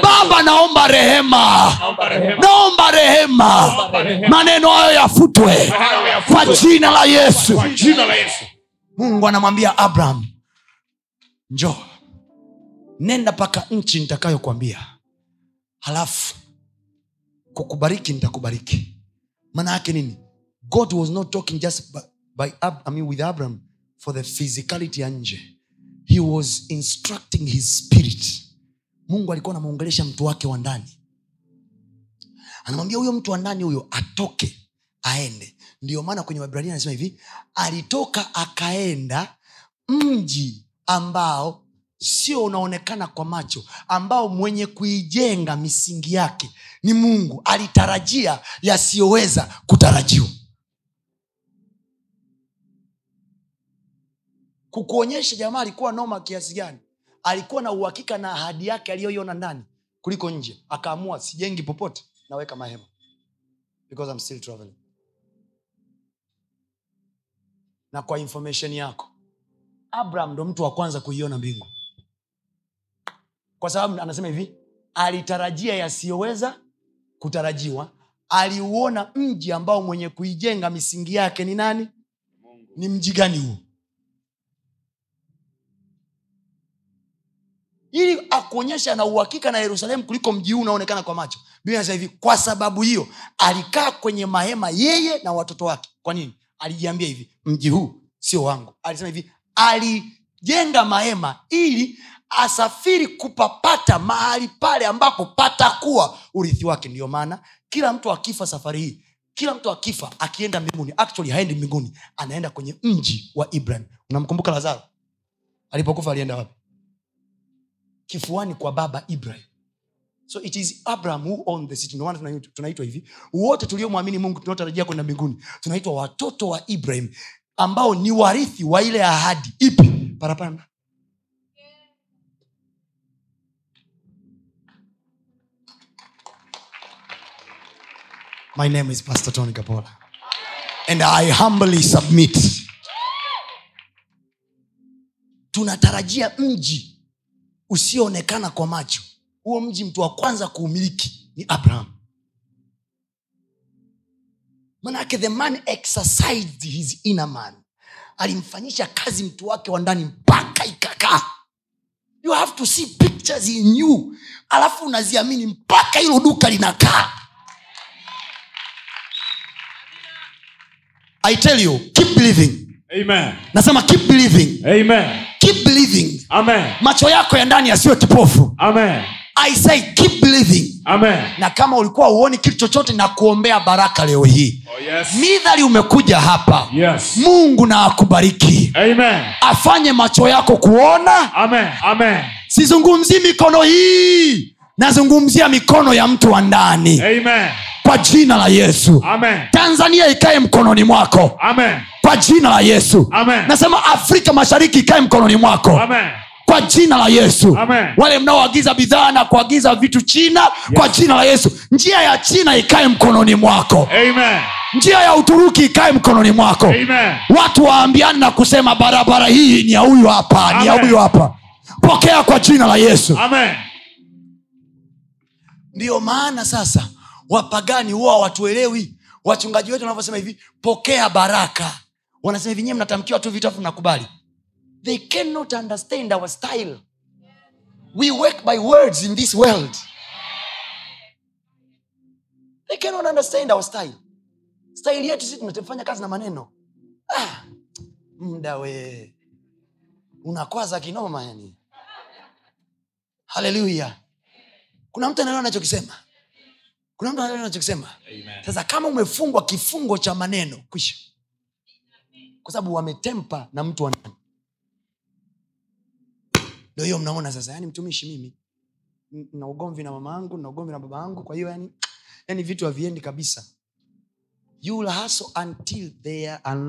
Baba naomba rehema. Naomba rehema. maneno hayo yafutwe. Hayo yafutwe. kwa jina la yesu. Kwa jina la Yesu. mungu anamwambia abraham njo nenda mpaka nchi nitakayokwambia halafu kukubariki nitakubariki. Maana yake nini? God was not talking just by, by Ab- I mean with abraham for the physicality ya nje. He was instructing his spirit. Mungu alikuwa anamwongelesha mtu wake wa ndani. Anamwambia huyo mtu wa ndani huyo atoke aende ndio maana kwenye wabrania anasema hivi alitoka akaenda mji ambao sio unaonekana kwa macho ambao mwenye kuijenga misingi yake ni mungu. Alitarajia yasiyoweza kutarajiwa. Kukuonyesha jamaa alikuwa noma kiasi gani. Alikuwa na uhakika na ahadi yake aliyoiona ndani kuliko nje. Akaamua sijengi popote naweka mahema. Because I'm still traveling na kwa information yako. Abraham ndo mtu wa kwanza kuiona mbingu. Kwa sababu anasema hivi alitarajia yasiyoweza kutarajiwa. Aliuona mji ambao mwenye kuijenga misingi yake ni nani? Mungu. ni mji gani huo? Ili akuonyesha na uhakika na yerusalemu kuliko mji huu unaonekana kwa macho. Biblia hivi kwa sababu hiyo alikaa kwenye mahema yeye na watoto wake. Kwa nini alijiambia hivi mji huu sio wangu. Alisema hivi alijenga mahema ili asafiri kupapata mahali pale ambapo patakuwa urithi wake. Ndiyo maana kila mtu akifa safari hii kila mtu akifa akienda mbinguni actually haendi mbinguni anaenda kwenye mji wa ibrahim. Unamkumbuka lazaro? Alipokufa alienda wapi? Kifuani kwa baba ibrahim so it is abraham who owned the city. Ndomana tunaitwa- hivi. Wote tuliomwamini mungu tunaotarajia kwenda mbinguni tunaitwa watoto wa ibrahim ambao ni warithi wa ile ahadi. Ipi? Parapanda my name is pastor tony kapola. And i humbly submit. Tunatarajia mji usioonekana kwa macho huo mji mtu wa kwanza kuumiliki ni abraham. Manake the man exercised his inner man. Alimfanyisha kazi mtu wake wa ndani mpaka ikakaa. You have to see pictures in you. Alafu unaziamini mpaka hilo duka linakaa. I tell you keep believing. Amen. nasema keep believing. Amen. keep believing. Amen. macho yako ya ndani yasiyo kipofu. Amen. I say keep believing Amen. na kama ulikuwa uoni kitu chochote na kuombea baraka leo hii Oh yes. midhali umekuja hapa Yes. mungu na akubariki Amen. afanye macho yako kuona Amen. Amen. sizungumzii mikono hii nazungumzia mikono ya mtu wa ndani Amen. kwa jina la yesu Amen. tanzania ikae mkononi mwako Amen. kwa jina la yesu Amen. nasema afrika mashariki ikae mkononi mwako Amen. Kwa jina la yesu. Amen. wale mnaoagiza bidhaa na kuagiza vitu china kwa jina la yesu. Njia ya china ikae mkononi mwako. Amen. njia ya uturuki ikae mkononi mwako. Amen. watu waambiani na kusema barabara hii ni ya huyu hapa ni ya huyu hapa. Pokea kwa jina la yesu. Amen. ndiyo maana sasa wapagani huwa watuelewi wachungaji wetu wanavyosema hivi pokea baraka. Wanasema hivi nyie mnatamkiwa tu vitu afu mnakubali they cannot understand our style. We work by words in this world. They cannot understand our style. Style yetu sisi tunafanya kazi na maneno. Ah, mda we. Unakwaza kinoma yani. Haleluya kuna mtu anaelewa anachokisema? Kuna mtu anaelewa anachokisema? Sasa kama umefungwa kifungo cha maneno kwisha. Kwa sababu wametempa na mtu wa ndo hiyo mnaona sasa yani mtumishi mimi. Na ugomvi na mama yangu na ugomvi na baba yangu kwa hiyo yani, yani vitu haviendi kabisa. Until they are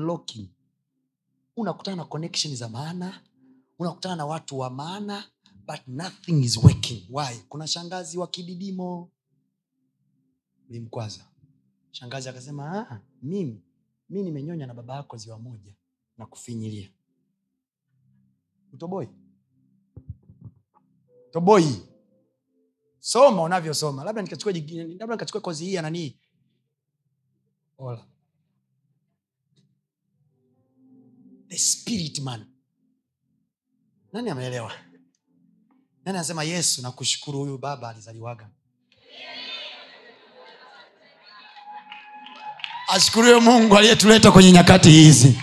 unakutana na connection za maana unakutana na watu wa maana but nothing is working. Why? Kuna shangazi wa kididimo. Limkwaza shangazi akasema "Ah, mimi mi nimenyonya na baba yako ziwa moja na kufinyilia. Utoboi toboi. Soma unavyosoma. Labda nikachukua labda nikachukua kozi hii ya nanii ola. The spirit man. Nani ameelewa? Nani anasema yesu nakushukuru huyu baba alizaliwaga? Ashukuriwe mungu aliyetuleta kwenye nyakati hizi.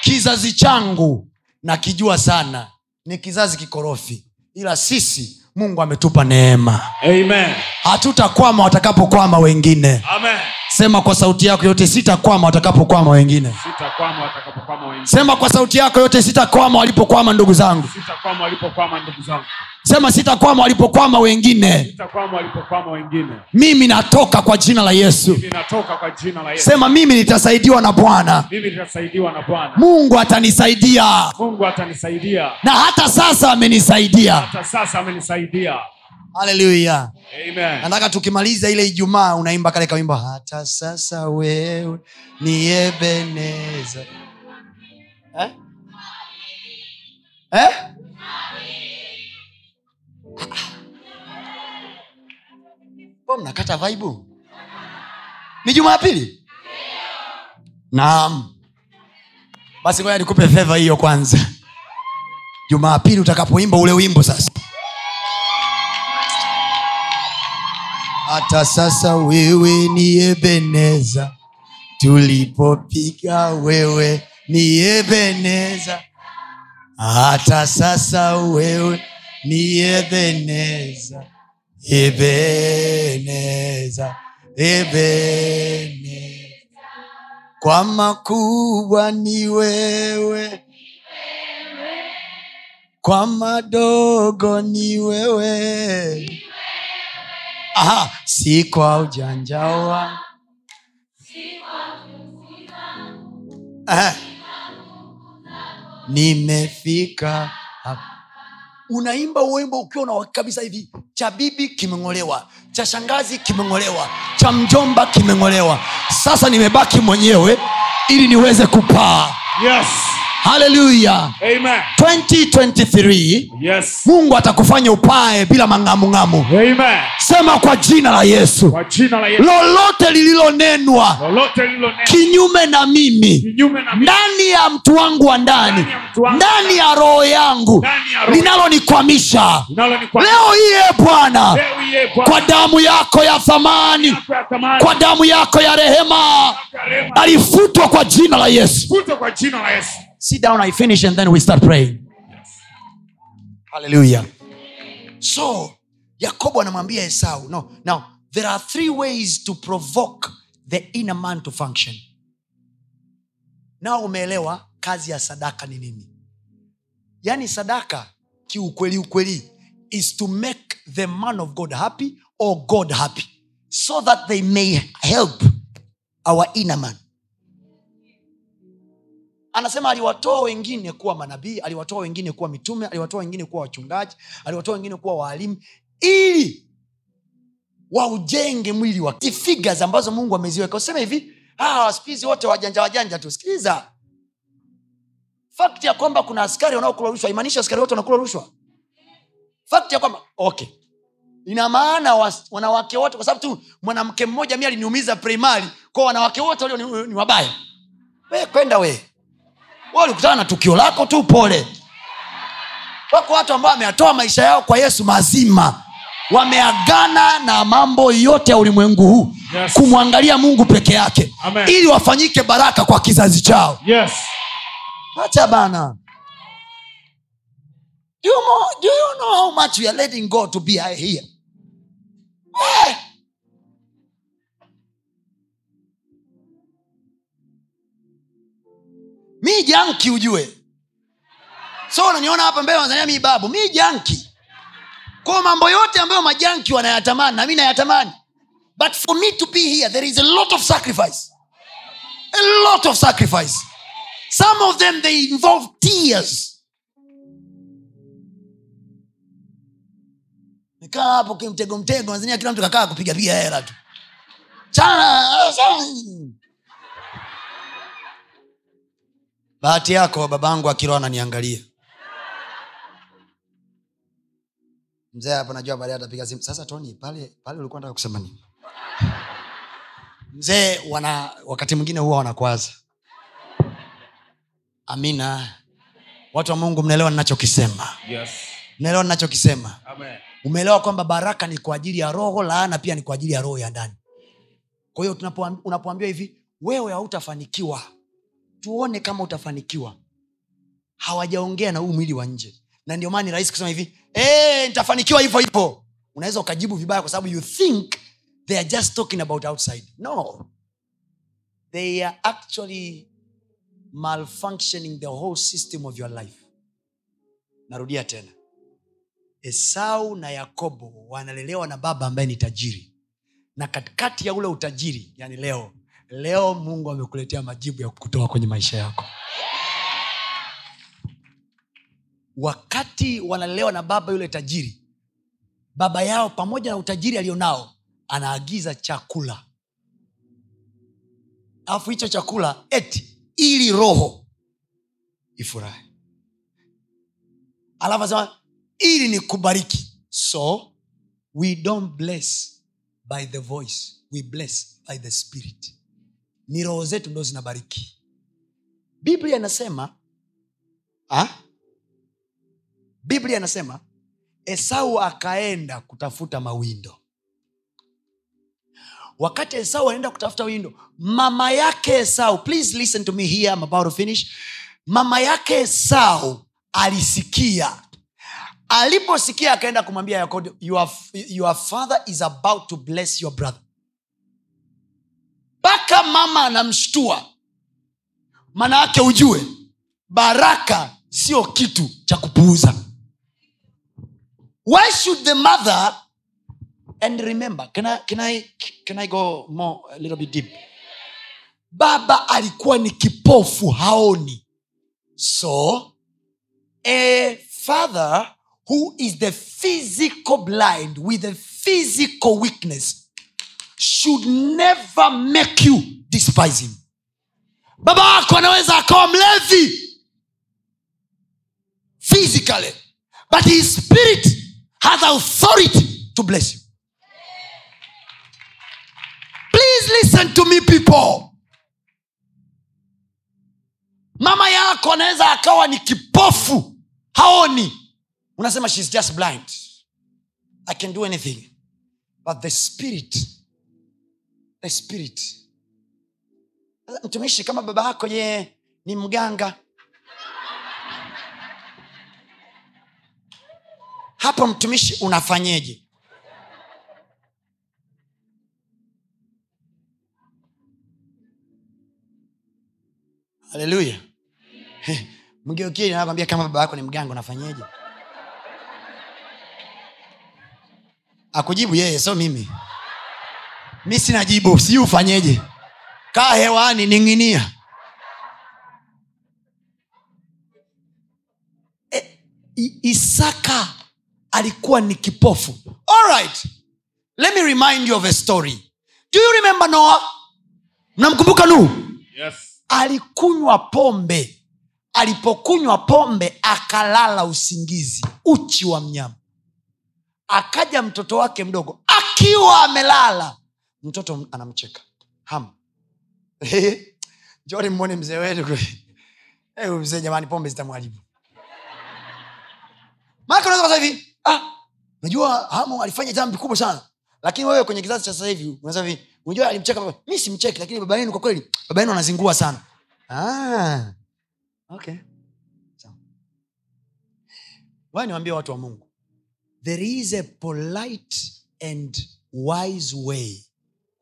Kizazi changu nakijua sana. Ni kizazi kikorofi ila sisi mungu ametupa neema. Hatutakwama watakapokwama wengine. Amen. Sema kwa sauti yako yote sitakwama watakapokwama wengine. Sema kwa sauti yako yote sitakwama walipokwama ndugu zangu. Sema sitakwama walipokwama wengine. Mimi natoka kwa jina la yesu. Jina la Yesu. sema mimi nitasaidiwa na bwana. Mimi nitasaidiwa na Bwana. mungu atanisaidia. Mungu atanisaidia. na hata sasa amenisaidia. Hata sasa amenisaidia. Haleluya nataka tukimaliza ile ijumaa unaimba kale kawimbo hata sasa wewe ni ebeneza. Eh? Eh? po mnakata vaibu ni jumapili? Naam. Basi ngoja nikupe fedha hiyo kwanza. Jumapili utakapoimba ule wimbo sasa hata sasa wewe ni ebeneza. Tulipopiga wewe ni ebeneza. Hata sasa wewe ni ebeneza. Ebeneza. Ebeneza. Kwa makubwa ni wewe. Kwa madogo ni wewe Aha, si kwa ujanja nimefika unaimba uwimbo ukiwa na kabisa hivi. Cha bibi kimeng'olewa cha shangazi kimeng'olewa cha mjomba kimeng'olewa. Sasa nimebaki mwenyewe ili niweze kupaa. Yes. Haleluya 2023 Yes. mungu atakufanya upae bila mang'amung'amu. Sema kwa jina la yesu. Kwa jina la Yesu. lolote lililonenwa lilo kinyume na mimi kinyume na mimi. ndani ya mtu wangu wa ndani Ndani ya roho yangu linalonikwamisha. Leo hii e bwana. Kwa damu yako ya thamani. Kwa damu yako ya rehema, alifutwa kwa jina la yesu sit down i finish and then we start praying. Hallelujah. So yakobo anamwambia esau no now there are three ways to provoke the inner man to function. Nao umeelewa kazi ya sadaka ni nini? Yaani sadaka kiukweli ukweli is to make the man of god happy or god happy so that they may help our inner man anasema aliwatoa wengine kuwa manabii aliwatoa wengine kuwa mitume aliwatoa wengine kuwa wachungaji aliwatoa wengine kuwa waalimu ili waujenge mwili wa Hizi ambazo mungu ameziweka. Useme hivi hawa spizi wote wajanja wajanja tu. Fakti ya kwamba kuna askari wanaokula rushwa imaanishi askari wote wanakula rushwa? Fakti ya kwamba okay. Ina maana wanawake wote kwa sababu tu mwanamke mmoja mi aliniumiza primari kwao wanawake wote walio ni, ni wabaya. We kwenda we ulikutana na tukio lako tu pole wako watu ambao wameyatoa maisha yao kwa yesu mazima wameagana na mambo yote ya ulimwengu huu Yes. kumwangalia mungu peke yake Amen. ili wafanyike baraka kwa kizazi chao Yes. acha bana do you, know, do you know how much we are letting god to be here Eh. Mi janki ujue. So unaniona hapa mbele wanzania mi babu. Mi janki. Kwao mambo yote ambayo majanki wanayatamani na mi nayatamani. But for me to be here there is a lot of sacrifice. A lot of sacrifice. Some of them they involve tears. Nikaa hapo kimtego mtego tanzania kila mtu kakaa kupigapiga hela tu. Chana bahati yako babangu akiroa ananiangalia. Mzee hapo najua baadaye atapiga simu. Sasa tony pale pale ulikuwa nataka kusema nini? Mzee wana wakati mwingine huwa wanakwaza. Amina. Watu wa mungu mnaelewa ninachokisema? Yes. mnaelewa ninachokisema? Umeelewa kwamba baraka ni kwa ajili ya roho laana pia ni kwa ajili ya roho ya ndani. Kwa hiyo unapoambiwa hivi wewe hautafanikiwa tuone kama utafanikiwa. Hawajaongea na huu mwili wa nje. Na ndio maana ni rahisi kusema hivi hey, nitafanikiwa hivyo hivyo. Unaweza ukajibu vibaya kwa sababu you think they are just talking about outside. No. They are actually malfunctioning the whole system of your life. Narudia tena. Esau na yakobo wanalelewa na baba ambaye ni tajiri. Na katikati ya ule utajiri yani leo leo mungu amekuletea majibu ya kutoka kwenye maisha yako. Wakati wanalelewa na baba yule tajiri baba yao pamoja na utajiri alionao anaagiza chakula. Alafu hicho chakula eti ili roho ifurahi. Alafu asema ili ni kubariki so we don't bless by the voice we bless by the spirit ni roho zetu ndo zinabariki. Biblia inasema ha? biblia inasema esau akaenda kutafuta mawindo. Wakati esau anaenda kutafuta windo mama yake esau please listen to me here I'm about to finish. Mama yake esau alisikia. Aliposikia akaenda kumwambia your, your father is about to bless your brother mpaka mama anamshtua. Maana yake ujue baraka sio kitu cha kupuuza. Why should the mother and remember can I, can I, can I go more a little bit deep? Baba alikuwa ni kipofu haoni. So a father who is the physical blind with a physical weakness should never make you despise him. Baba wako anaweza akawa mlevi physically but his spirit has authority to bless you. Please listen to me people. Mama yako anaweza akawa ni kipofu haoni. Unasema shes just blind. I can do anything but the spirit the spirit. Mtumishi kama baba yako yeye ni mganga. Hapo mtumishi unafanyeje? Haleluya mgeukie nakwambia kama baba yako ni mganga unafanyeje? Akujibu yeye so mimi mi sina jibu sijui ufanyeje. Kaa hewani ning'inia. E, isaka alikuwa ni kipofu. Alright. let me remind you of a story. Do you remember noah? Mnamkumbuka nuhu? Yes. alikunywa pombe. Alipokunywa pombe akalala usingizi. Uchi wa mnyama. Akaja mtoto wake mdogo. Akiwa amelala mtoto anamcheka. Ham joni mwone mzee wetu Eh, mzee jamani pombe zitamwharibu maana unaweza hivi? Ah! Najua hamu alifanya dhambi kubwa sana. Lakini wewe kwenye kizazi cha sasa hivi unasema hivi unajua alimcheka baba. Mi simcheki lakini baba yenu kwa kweli baba yenu anazingua sana. Ah, okay. Sawa. Niwaambie watu wa mungu. There is a polite and wise way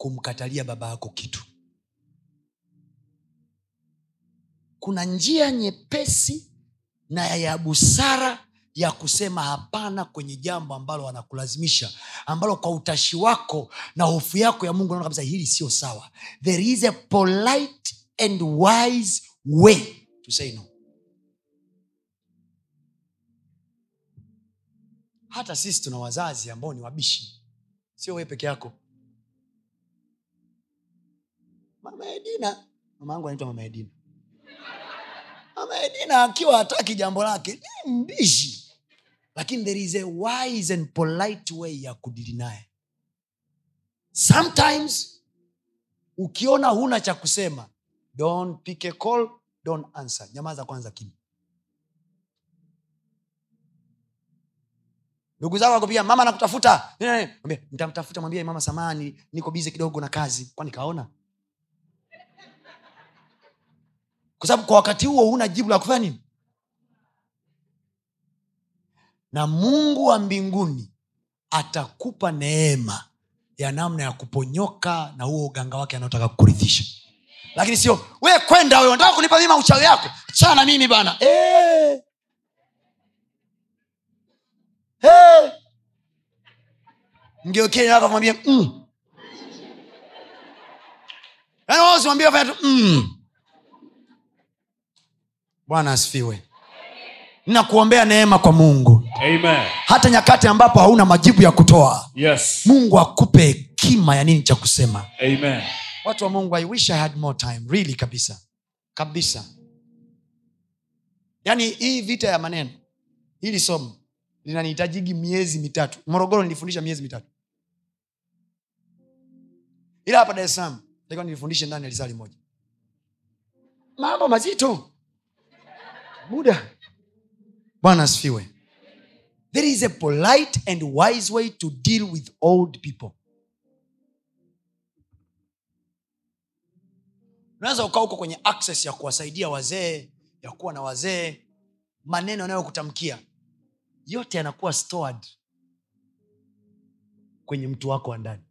kumkatalia baba yako kitu. Kuna njia nyepesi na ya busara ya kusema hapana kwenye jambo ambalo wanakulazimisha ambalo kwa utashi wako na hofu yako ya mungu naona kabisa hili sio sawa. There is a polite and wise way to say no. Hata sisi tuna wazazi ambao ni wabishi sio wee peke yako mama edina. Mama yangu anaitwa mama edina. Mama edina akiwa hataki jambo lake ni mbishi. Lakini there is a wise and polite way ya kudili naye. Sometimes ukiona huna cha kusema don't pick a call don't answer. Nyamaza kwanza kimya. Ndugu zako wakupia mama nakutafuta? Nitamtafuta mwambie mama samani niko bize kidogo na kazi. Kwani kaona kwa sababu kwa wakati huo huna jibu la kufanya nini na mungu wa mbinguni atakupa neema ya namna ya kuponyoka na huo uganga wake anaotaka kukurithisha lakini sio we kwenda huyo nataka kunipa mima uchawi yako chana na mimi bana Eh. Eh. wako mwambie mm. yaani wao usimwambie fanya tu mm. Bwana asifiwe. Nakuombea neema kwa mungu. Amen. hata nyakati ambapo hauna majibu ya kutoa Yes. mungu akupe hekima ya nini cha kusema. Amen. watu wa mungu i wish i had more time. Really kabisa. Kabisa. Yaani hii vita ya maneno hili somo linanihitajigi miezi mitatu. Morogoro nilifundisha miezi mitatu. Ila hapa dar es salaam nilifundishe ndani ya lisali moja mambo mazito buda bwana asifiwe. There is a polite and wise way to deal with old people. Unaweza ukaa huko kwenye access ya kuwasaidia wazee ya kuwa na wazee maneno yanayokutamkia. Yote yanakuwa stored kwenye mtu wako wa ndani.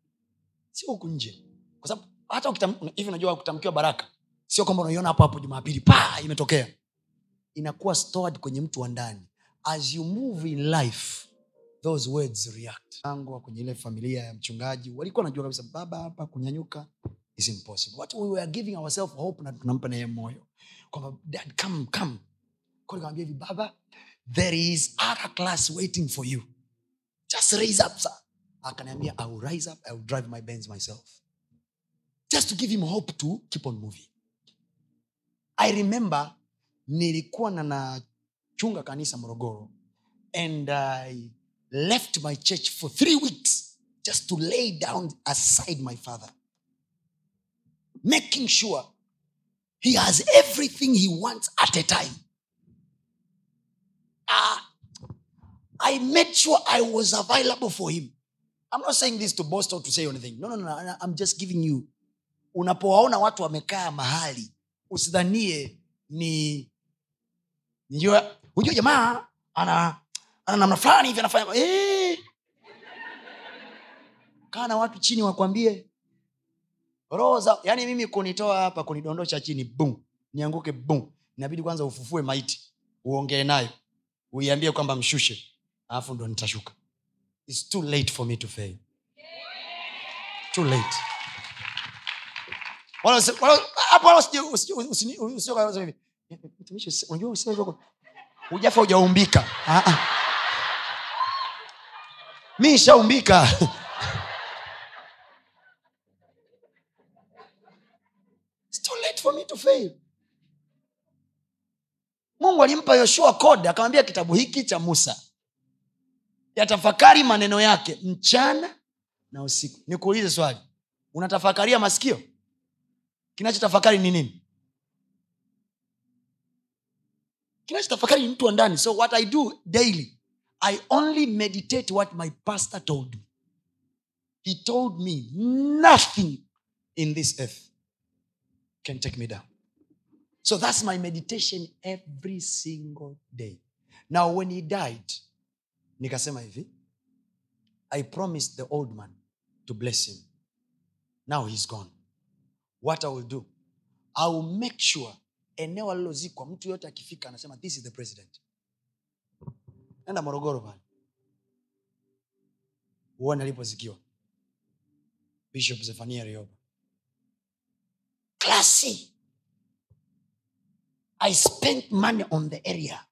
Sio huku nje. Kwa hivi unajua kutamkiwa baraka sio kwamba unaiona hapo hapo jumapili pa imetokea inakuwa stored kwenye mtu wa ndani. As you move in life those words react. Tangu kwenye ile familia ya mchungaji walikuwa wanajua kabisa baba hapa kunyanyuka is impossible. What we were giving ourselves hope na tunampa naye moyo. Kwamba dad come come. Kwa nikamwambia hivi baba there is other class waiting for you. Just raise up sir. Akaniambia i will rise up i will drive my bens myself. Just to give him hope to keep on moving. I remember nilikuwa nanachunga kanisa morogoro. And i left my church for three weeks just to lay down aside my father. Making sure he has everything he wants at a time. Uh, i made sure i was available for him. I'm not saying this to boast or to say anything. No, no, no, no i'm just giving you. Unapowaona watu wamekaa mahali usidhanie ni nijua hujua jamaa ana ana namna fulani hivi anafanya eh. kaa na watu chini wakwambie roza za yani mimi kunitoa hapa kunidondosha chini bum nianguke bum inabidi kwanza ufufue maiti uongee nayo uiambie kwamba mshushe alafu ndo nitashuka its too late for me to fail too late Wala wala- hapo wala usije- usije- usije mtumishi, unajua Ah, ah. mi fail. Mungu alimpa yoshua kode akamwambia kitabu hiki cha musa. Yatafakari maneno yake mchana na usiku. Nikuulize swali. Unatafakaria masikio? Kinachotafakari ni nini kinachotafakari mtu wa ndani. So what i do daily i only meditate what my pastor told me. He told me nothing in this earth can take me down. So that's my meditation every single day. Now when he died nikasema hivi i promised the old man to bless him. Now he's gone. What i will do i will make sure eneo alilozikwa mtu yote akifika anasema this is the president. Enda morogoro pale. Uone alipozikiwa. Bishop zefania rioba. Klasi i spent money on the area.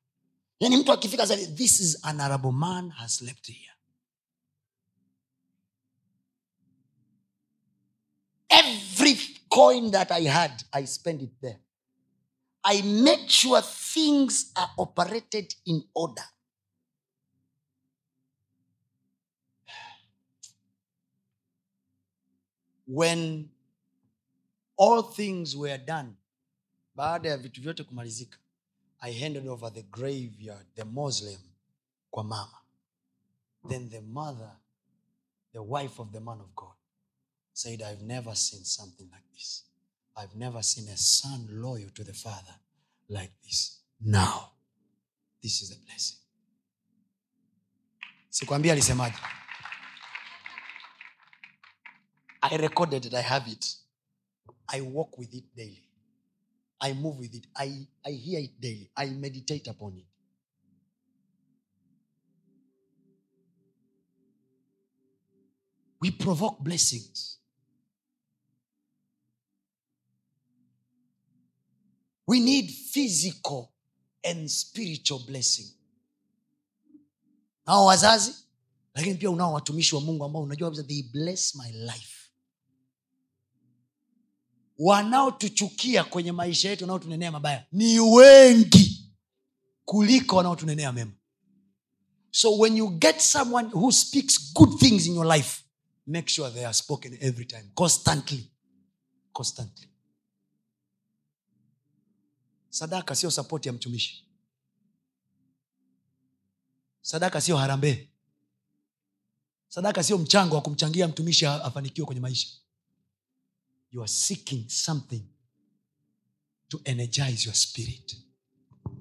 Yani mtu akifika sasa this is an arable man has slept here. Every coin that i had i spend it there i make sure things are operated in order. When all things were done baada ya vitu vyote kumalizika i handed over the graveyard the mausoleum kwa mama. Then the mother the wife of the man of god said i've never seen something like this i've never seen a son loyal to the father like this. Now this is a blessing. Sikwambia alisemaje? I recorded it i have it. I walk with it daily. I move with it. I, I hear it daily. I meditate upon it. We provoke blessings we need physical and spiritual blessing. Nao wazazi lakini pia unao watumishi wa mungu ambao unajua kabisa they bless my life. Wanaotuchukia kwenye maisha yetu wanaotunenea mabaya ni wengi kuliko wanaotunenea mema. So when you get someone who speaks good things in your life make sure they are spoken every time constantly constantly sadaka sio sapoti ya mtumishi. Sadaka sio harambee. Sadaka sio mchango wa kumchangia mtumishi afanikiwe kwenye maisha. You are seeking something to energize your spirit.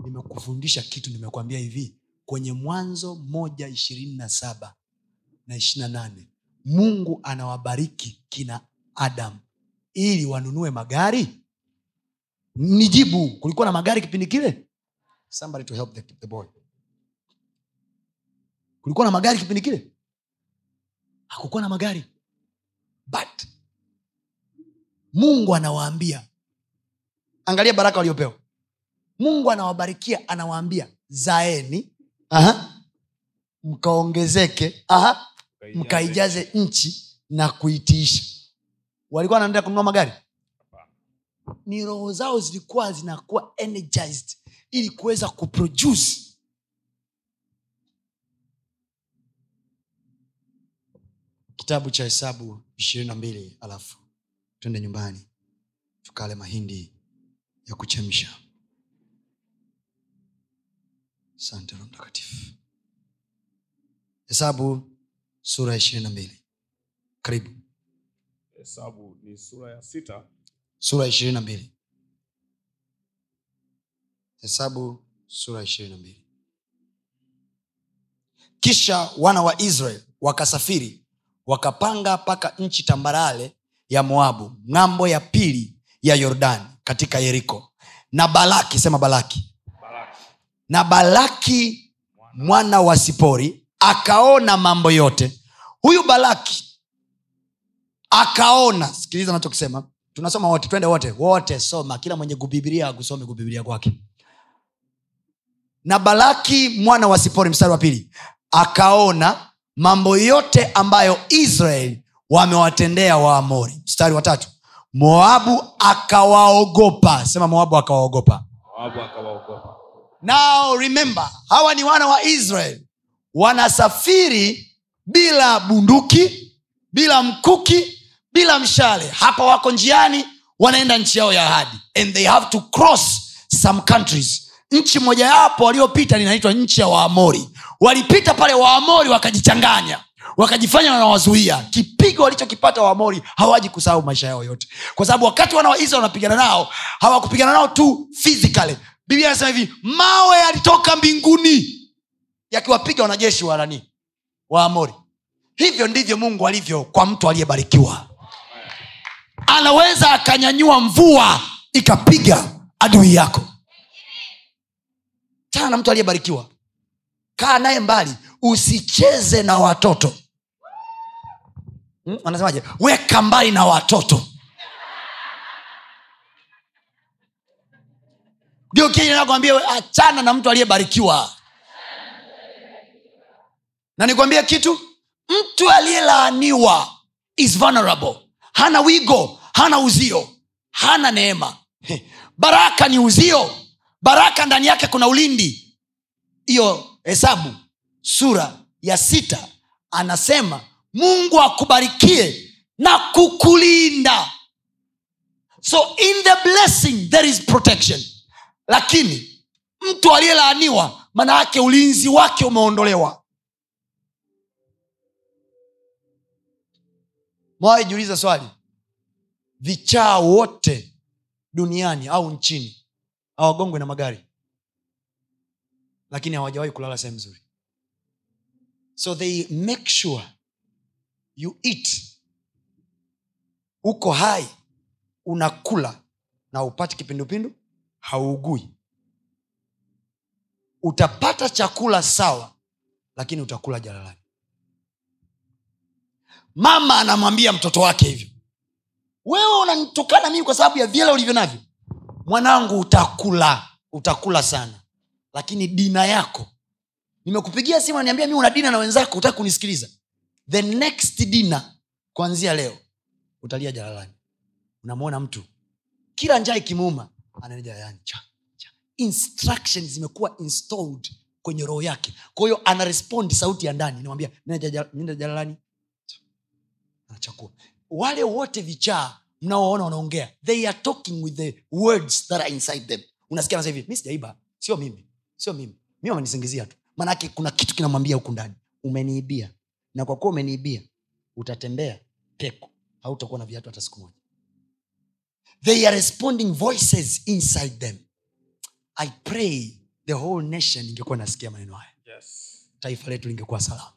Nimekufundisha kitu nimekuambia hivi kwenye mwanzo moja ishirini na saba na ishirina nane mungu anawabariki kina adam ili wanunue magari nijibu kulikuwa na magari kipindi kile? Somebody to help the, the boy. Kulikuwa na magari kipindi kile? Hakukuwa na magari. But mungu anawaambia. Angalia baraka waliopewa. Mungu anawabarikia anawaambia zaeni aha, mkaongezeke aha, mkaijaze. nchi na kuitiisha walikuwa wanaendelea kununua magari ni roho zao zilikuwa zinakuwa energized ili kuweza kuproduce. Kitabu cha hesabu ishirini na mbili alafu twende nyumbani tukale mahindi ya kuchemsha. Asante roho mtakatifu. Hesabu sura ya ishirini na mbili. Karibu. Hesabu ni sura ya sita sura ishirini na mbili. Hesabu sura ishirini na mbili. Kisha wana wa israel wakasafiri wakapanga mpaka nchi tambarale ya moabu ng'ambo ya pili ya yordani katika yeriko. Na balaki sema balaki. Balaki. na balaki mwana wa sipori akaona mambo yote. Huyu balaki akaona sikiliza nachokisema tunasoma wote twende wote. Wote soma. Kila mwenye kubibilia akusome kubibilia kwake. Na balaki mwana wa sipori mstari wa pili akaona mambo yote ambayo israeli wamewatendea waamori. Mstari wa tatu moabu akawaogopa. Sema moabu akawaogopa. Now remember hawa ni wana wa israel. Wanasafiri bila bunduki bila mkuki bila mshale. Hapa wako njiani wanaenda nchi yao ya ahadi. And they have to cross some countries. Nchi mojawapo waliopita linaitwa nchi ya waamori. Walipita pale waamori wakajichanganya wakajifanya wanawazuia. Kipigo walichokipata waamori hawaji kusahau maisha yao yote. Kwa sababu wakati wana wa wanapigana nao hawakupigana nao tu physically. Biblia anasema hivi mawe yalitoka mbinguni yakiwapiga wanajeshi wa nani? Waamori. Hivyo ndivyo mungu alivyo kwa mtu aliyebarikiwa anaweza akanyanyua mvua ikapiga adui yako. Chana na mtu aliyebarikiwa. Kaa naye mbali usicheze na watoto. Hmm? anasemaje? Weka mbali na watoto. Ndio kile nakwambia achana na mtu aliyebarikiwa. Na nikwambie kitu mtu aliyelaaniwa is vulnerable. Hana wigo hana uzio hana neema. Baraka ni uzio. Baraka ndani yake kuna ulindi. Hiyo hesabu sura ya sita anasema mungu akubarikie na kukulinda. So in the blessing there is protection. Lakini mtu aliyelaaniwa maana yake ulinzi wake umeondolewa. Mwaijiuliza swali vichaa wote duniani au nchini. Hawagongwe na magari lakini hawajawahi kulala sehemu nzuri. So they make sure you eat. Uko hai unakula na upati kipindupindu hauugui utapata chakula sawa lakini utakula jalalani. Mama anamwambia mtoto wake hivyo wewe unanitukana mimi kwa sababu ya vyela ulivyo navyo. Mwanangu utakula utakula sana. Lakini dina yako. Nimekupigia simu naniambia mi una dina na wenzako utaki kunisikiliza. The next dina kuanzia leo utalia jalalani. Unamwona mtu. Kila njaa ikimuuma instruction zimekuwa installed kwenye roho yake. Kwa hiyo anarespondi sauti ya ndani. Namwambia nenda jalalani wale wote vichaa mnaoona wanaongea they are talking with the words that are inside them. Unasikia anasema hivi mi sijaiba sio mimi sio mimi. Mi wamenisingizia tu. Maanake kuna kitu kinamwambia huku ndani. Umeniibia. Na kwa kuwa umeniibia utatembea peku hautakuwa na viatu hata siku moja. They are responding voices inside them. I pray the whole nation ingekuwa nasikia maneno haya. Yes. taifa letu lingekuwa salama.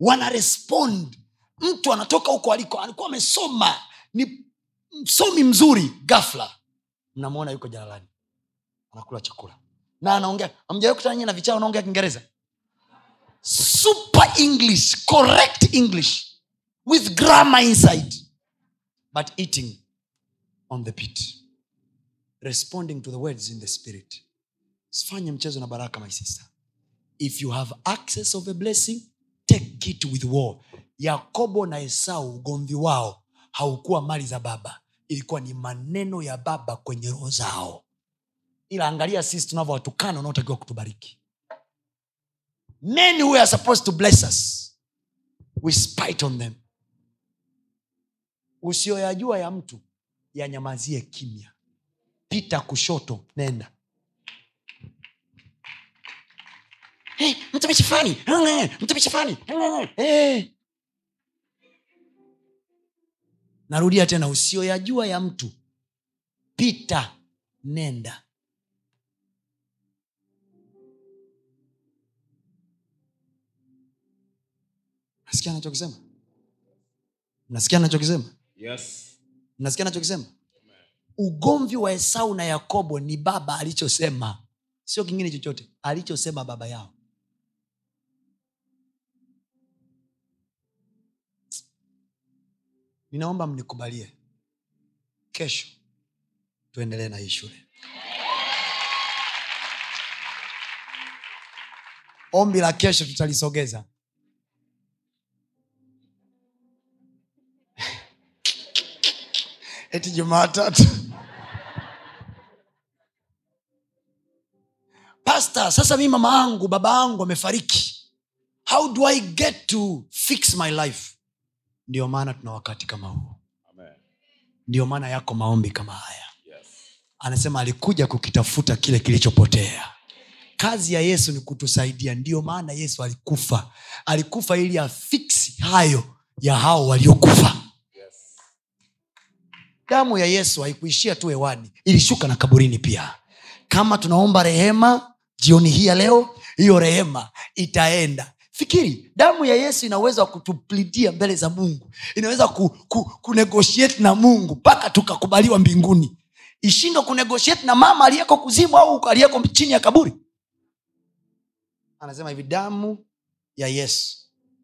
Wana respond mtu anatoka huko aliko alikuwa amesoma ni msomi mzuri gafla mnamwona yuko jalalani anakula chakula. Na anaongea amjawai kutana na vichaa wanaongea kiingereza? Super english correct english with grammar inside but eating on the pit responding to the words in the spirit. Sifanye mchezo na baraka my sister. If you have access of a blessing take it with war yakobo na esau ugomvi wao haukuwa mali za baba. Ilikuwa ni maneno ya baba kwenye roho zao. Ila angalia sisi tunavyowatukana unaotakiwa kutubariki. Men who are supposed to bless us we spite on them. Usiyoyajua ya mtu yanyamazie kimya. Pita kushoto nenda. Hey, mtumishi fulani. Eh, mtumishi fani eh, narudia tena usiyoyajua ya mtu pita nenda. Nasikia anachokisema? Nasikia anachokisema? Yes. mnasikia anachokisema? Ugomvi wa esau na yakobo ni baba alichosema. Sio kingine chochote alichosema baba yao ninaomba mnikubalie. Kesho tuendelee na hii shule. Ombi la kesho tutalisogeza. Eti jumaatatu pasta sasa mi mama angu baba angu amefariki. How do i get to fix my life ndio maana tuna wakati kama huu. Amen. ndio maana yako maombi kama haya. Yes. anasema alikuja kukitafuta kile kilichopotea. Kazi ya yesu ni kutusaidia. Ndiyo maana yesu alikufa. Alikufa ili afiksi hayo ya hao waliokufa. Yes. damu ya yesu haikuishia tu hewani ilishuka na kaburini pia. Kama tunaomba rehema jioni hii ya leo hiyo rehema itaenda fikiri damu ya yesu inaweza kutuplidia mbele za mungu. Inaweza ku, ku, kunegotiate na mungu mpaka tukakubaliwa mbinguni. Ishindwe kunegotiate na mama aliyeko kuzimu au aliyeko chini ya kaburi. Anasema hivi damu ya yesu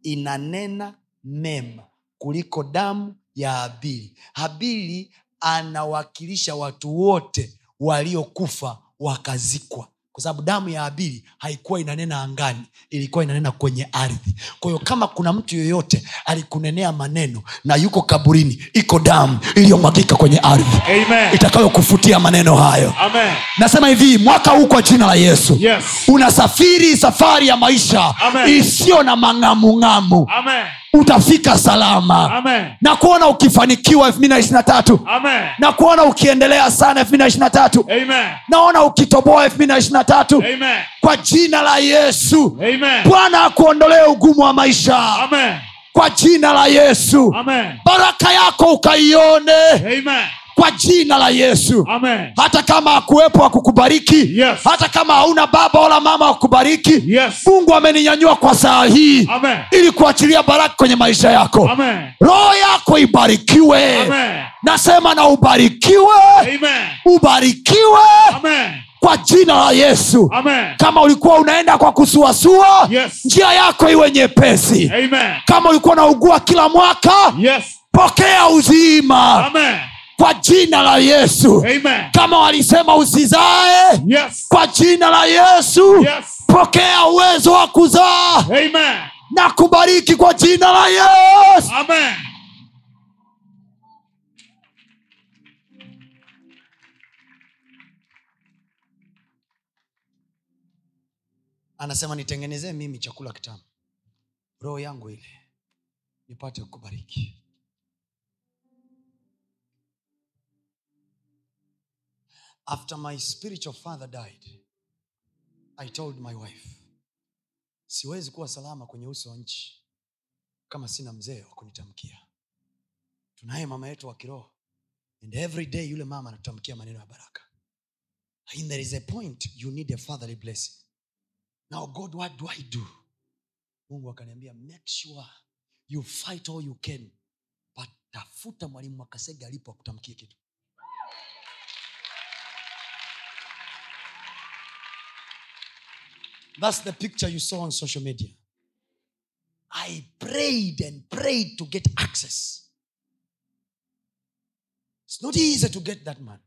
inanena mema kuliko damu ya habili. Habili anawakilisha watu wote waliokufa wakazikwa kwa sababu damu ya abili haikuwa inanena angani ilikuwa inanena kwenye ardhi kwa hiyo kama kuna mtu yoyote alikunenea maneno na yuko kaburini iko damu iliyomwagika kwenye ardhi itakayokufutia maneno hayo Amen. nasema hivi mwaka huu kwa jina la yesu Yes. unasafiri safari ya maisha isiyo na mang'amung'amu Amen. Utafika salama Amen. na kuona ukifanikiwa elfu mbili na ishiri tatu Amen. na kuona ukiendelea sana elfu mbili na ishiri tatu Amen. naona ukitoboa elfu mbili na ishiri tatu Amen. kwa jina la yesu bwana akuondolee ugumu wa maisha Amen. kwa jina la yesu Amen. baraka yako ukaione Amen. Kwa jina la yesu Amen. hata kama akuwepo akukubariki Yes. hata kama hauna baba wala mama akubariki Yes. mungu ameninyanyua kwa saa hii Amen. ili kuachilia baraka kwenye maisha yako roho yako ibarikiwe Amen. nasema na ubarikiwe Amen. ubarikiwe Amen. kwa jina la yesu Amen. kama ulikuwa unaenda kwa kusuasua Yes. njia yako iwe nyepesi Amen. kama ulikuwa unaugua kila mwaka Yes. pokea uzima Amen. Kwa jina la yesu Amen. kama walisema usizae Yes. kwa jina la yesu Yes. pokea uwezo wa kuzaa Amen. na kubariki kwa jina la yesu Amen. anasema nitengenezee mimi chakula kitamu roho yangu ile nipate kukubariki after my spiritual father died i told my wife siwezi kuwa salama kwenye uso wa nchi kama sina mzee wa kunitamkia. Tunaye mama yetu wa kiroho and every day yule mama anatutamkia maneno ya baraka. And there is a point you need a fatherly blessing. Now god what do i do? Mungu akaniambia make sure you fight all you can but tafuta mwalimu makasege alipo akutamkie kitu that's the picture you saw on social media. I prayed and prayed to get access. It's not easy to get that man.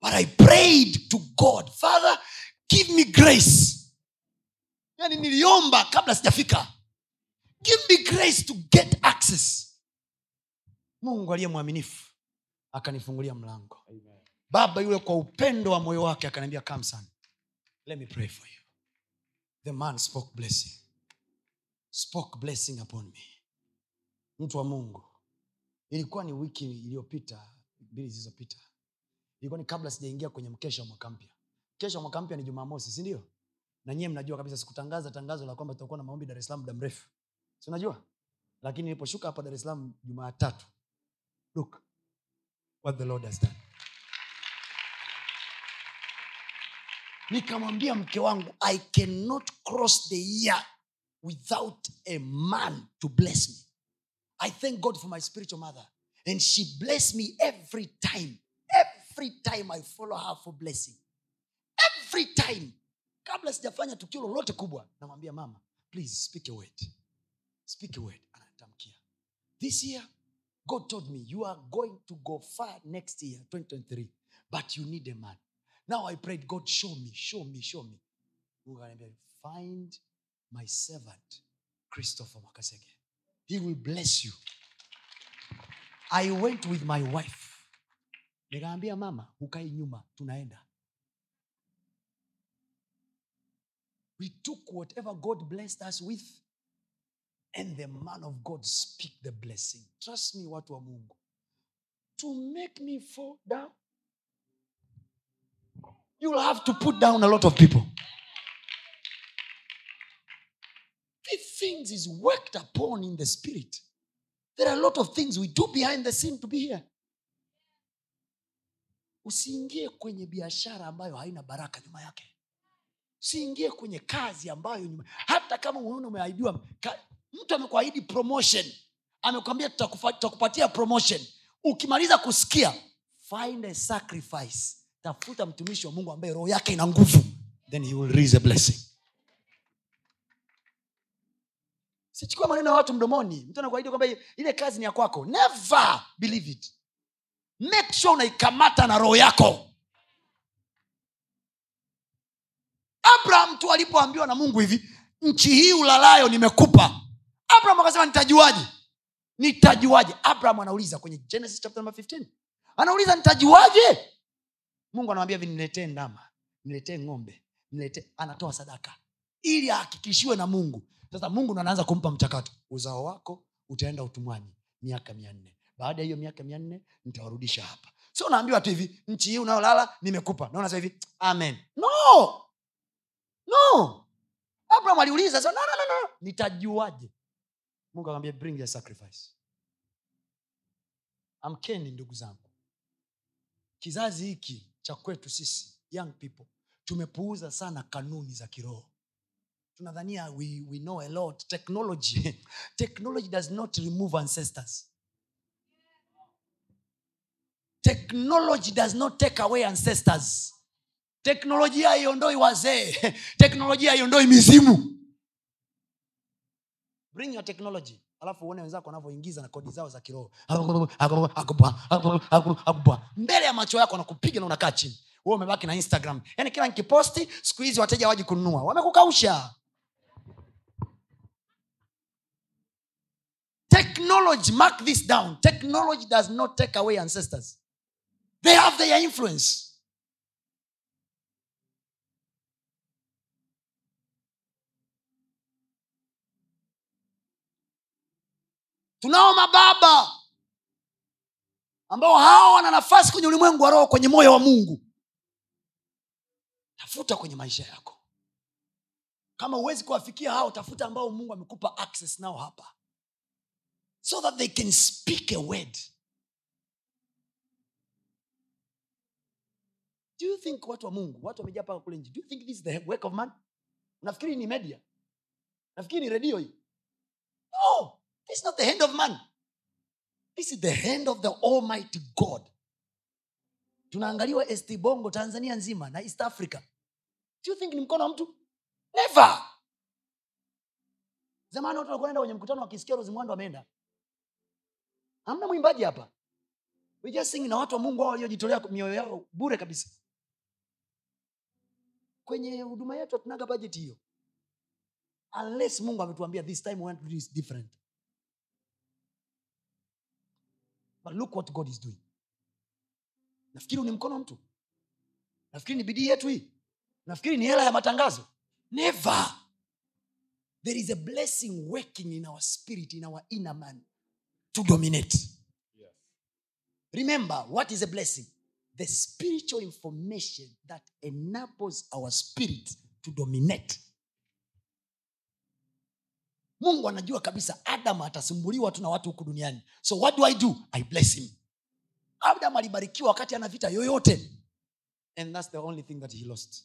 But i prayed to god father give me grace. Yani niliomba kabla sijafika. Give me grace to get access. Mungu aliye mwaminifu akanifungulia mlango. Baba yule kwa upendo wa moyo wake akaniambia come son. Let me pray for you the man spoke blessing. Spoke blessing upon me. Mtu wa mungu. Ilikuwa ni wiki iliyopita mbili zilizopita. Ilikuwa ni kabla sijaingia kwenye mkesha wa mwaka mpya. Mkesha wa mwaka mpya ni jumamosi sindio na nyie mnajua kabisa sikutangaza tangazo la kwamba tutakuwa na maombi dar es salaam muda mrefu. Si lakini niliposhuka hapa dar es salaam jumaatatu look what the lord has done nikamwambia mke wangu i cannot cross the year without a man to bless me. I thank god for my spiritual mother and she bless me every time. Every time i follow her for blessing. Every time. Kabla sijafanya tukio lolote kubwa namwambia mama please speak a word. Speak a word. Anatamkia. This year god told me you are going to go far next year 2023 but you need a man now i prayed god show me show me show me. Find my servant christopher makasege he will bless you. I went with my wife. Nikaambia mama ukai nyuma tunaenda. We took whatever god blessed us with and the man of god speak the blessing. Trust me watu wa mungu. To make me fall down you'll have to put down a lot of people. These things is worked upon in the spirit. There are a lot of things we do behind the scene to be here. Usiingie kwenye biashara ambayo haina baraka nyuma yake. Usiingie kwenye kazi ambayo nyuma. Hata kama unaona umeahidiwa mtu amekuahidi promotion. Amekwambia tutakupatia promotion. Ukimaliza kusikia find a sacrifice tafuta mtumishi wa mungu ambaye roho yake ina nguvu. Then he will raise a blessing. Sichukua maneno ya watu mdomoni. Mtu anakuahidi kwamba ile kazi ni ya kwako. Never believe it. Make sure unaikamata na roho yako. Abraham tu alipoambiwa na mungu hivi nchi hii ulalayo nimekupa. Abraham akasema nitajuaje? Nitajuaje? Abraham anauliza kwenye genesis chapter number 15 anauliza nitajuaje mungu anawambia hivi niletee ndama niletee ng'ombe niletee anatoa sadaka ili ahakikishiwe na mungu. Sasa mungu ndo anaanza kumpa mchakato. Uzao wako utaenda utumwani miaka mia nne. Baada ya hiyo miaka mia nne nitawarudisha hapa. Sio unaambiwa tu hivi nchi hii unayolala nimekupa. Naona hivi amen. No! No! Abraham aliuliza so, no, no, no, no. nitajuaje? Mungu akamwambia bring your sacrifice. Amkeni ndugu zangu. Kizazi hiki cha kwetu sisi young people. Tumepuuza sana kanuni za kiroho. Tunadhania we, we know a lot. Technology technology does not remove ancestors. Technology does not take away ancestors. Teknolojia haiondoi wazee. Teknolojia haiondoi mizimu. Bring your technology alafu uone wenzako wanavyoingiza na kodi zao za kiroho. Mbele ya macho yako nakupiga na unakaa chini. Wewe umebaki na instagram. Yaani kila nkiposti siku hizi wateja waji kununua. Wamekukausha. Technology mark this down. Technology does not take away ancestors. They have their influence tunao mababa ambao hawa wana nafasi kwenye ulimwengu wa roho kwenye moyo wa mungu. Tafuta kwenye maisha yako. Kama huwezi kuwafikia hao tafuta ambao mungu amekupa access nao hapa. So that they can speak a word. Do you think watu wa mungu watu wamejaa paka kule nje do you think this is the work of man? Nafikiri ni media? Nafikiri ni redio hii? No is not the hand of man. This is the hand of the almighty god. Tunaangaliwa st bongo tanzania nzima na east africa. Do you think ni mkono wa mtu? Never. Zamani watu walikuwa naenda kwenye mkutano wakisikia Muhando ameenda. Hamna mwimbaji hapa. We just sing na watu wa mungu hao waliojitolea mioyo yao bure kabisa. Kwenye huduma yetu hatunaga bajeti hiyo. Unless mungu ametuambia this time we want to do this different but look what god is doing. Nafikiri ni mkono mtu. Nafikiri ni bidii yetu hii. Nafikiri ni hela ya matangazo. Never. There is a blessing working in our spirit in our inner man to dominate. Yeah. remember what is a blessing? The spiritual information that enables our spirit to dominate mungu anajua kabisa adam atasumbuliwa tu na watu huku duniani. So what do i do? I bless him. Adam alibarikiwa wakati ana vita yoyote. And thats the only thing that he lost.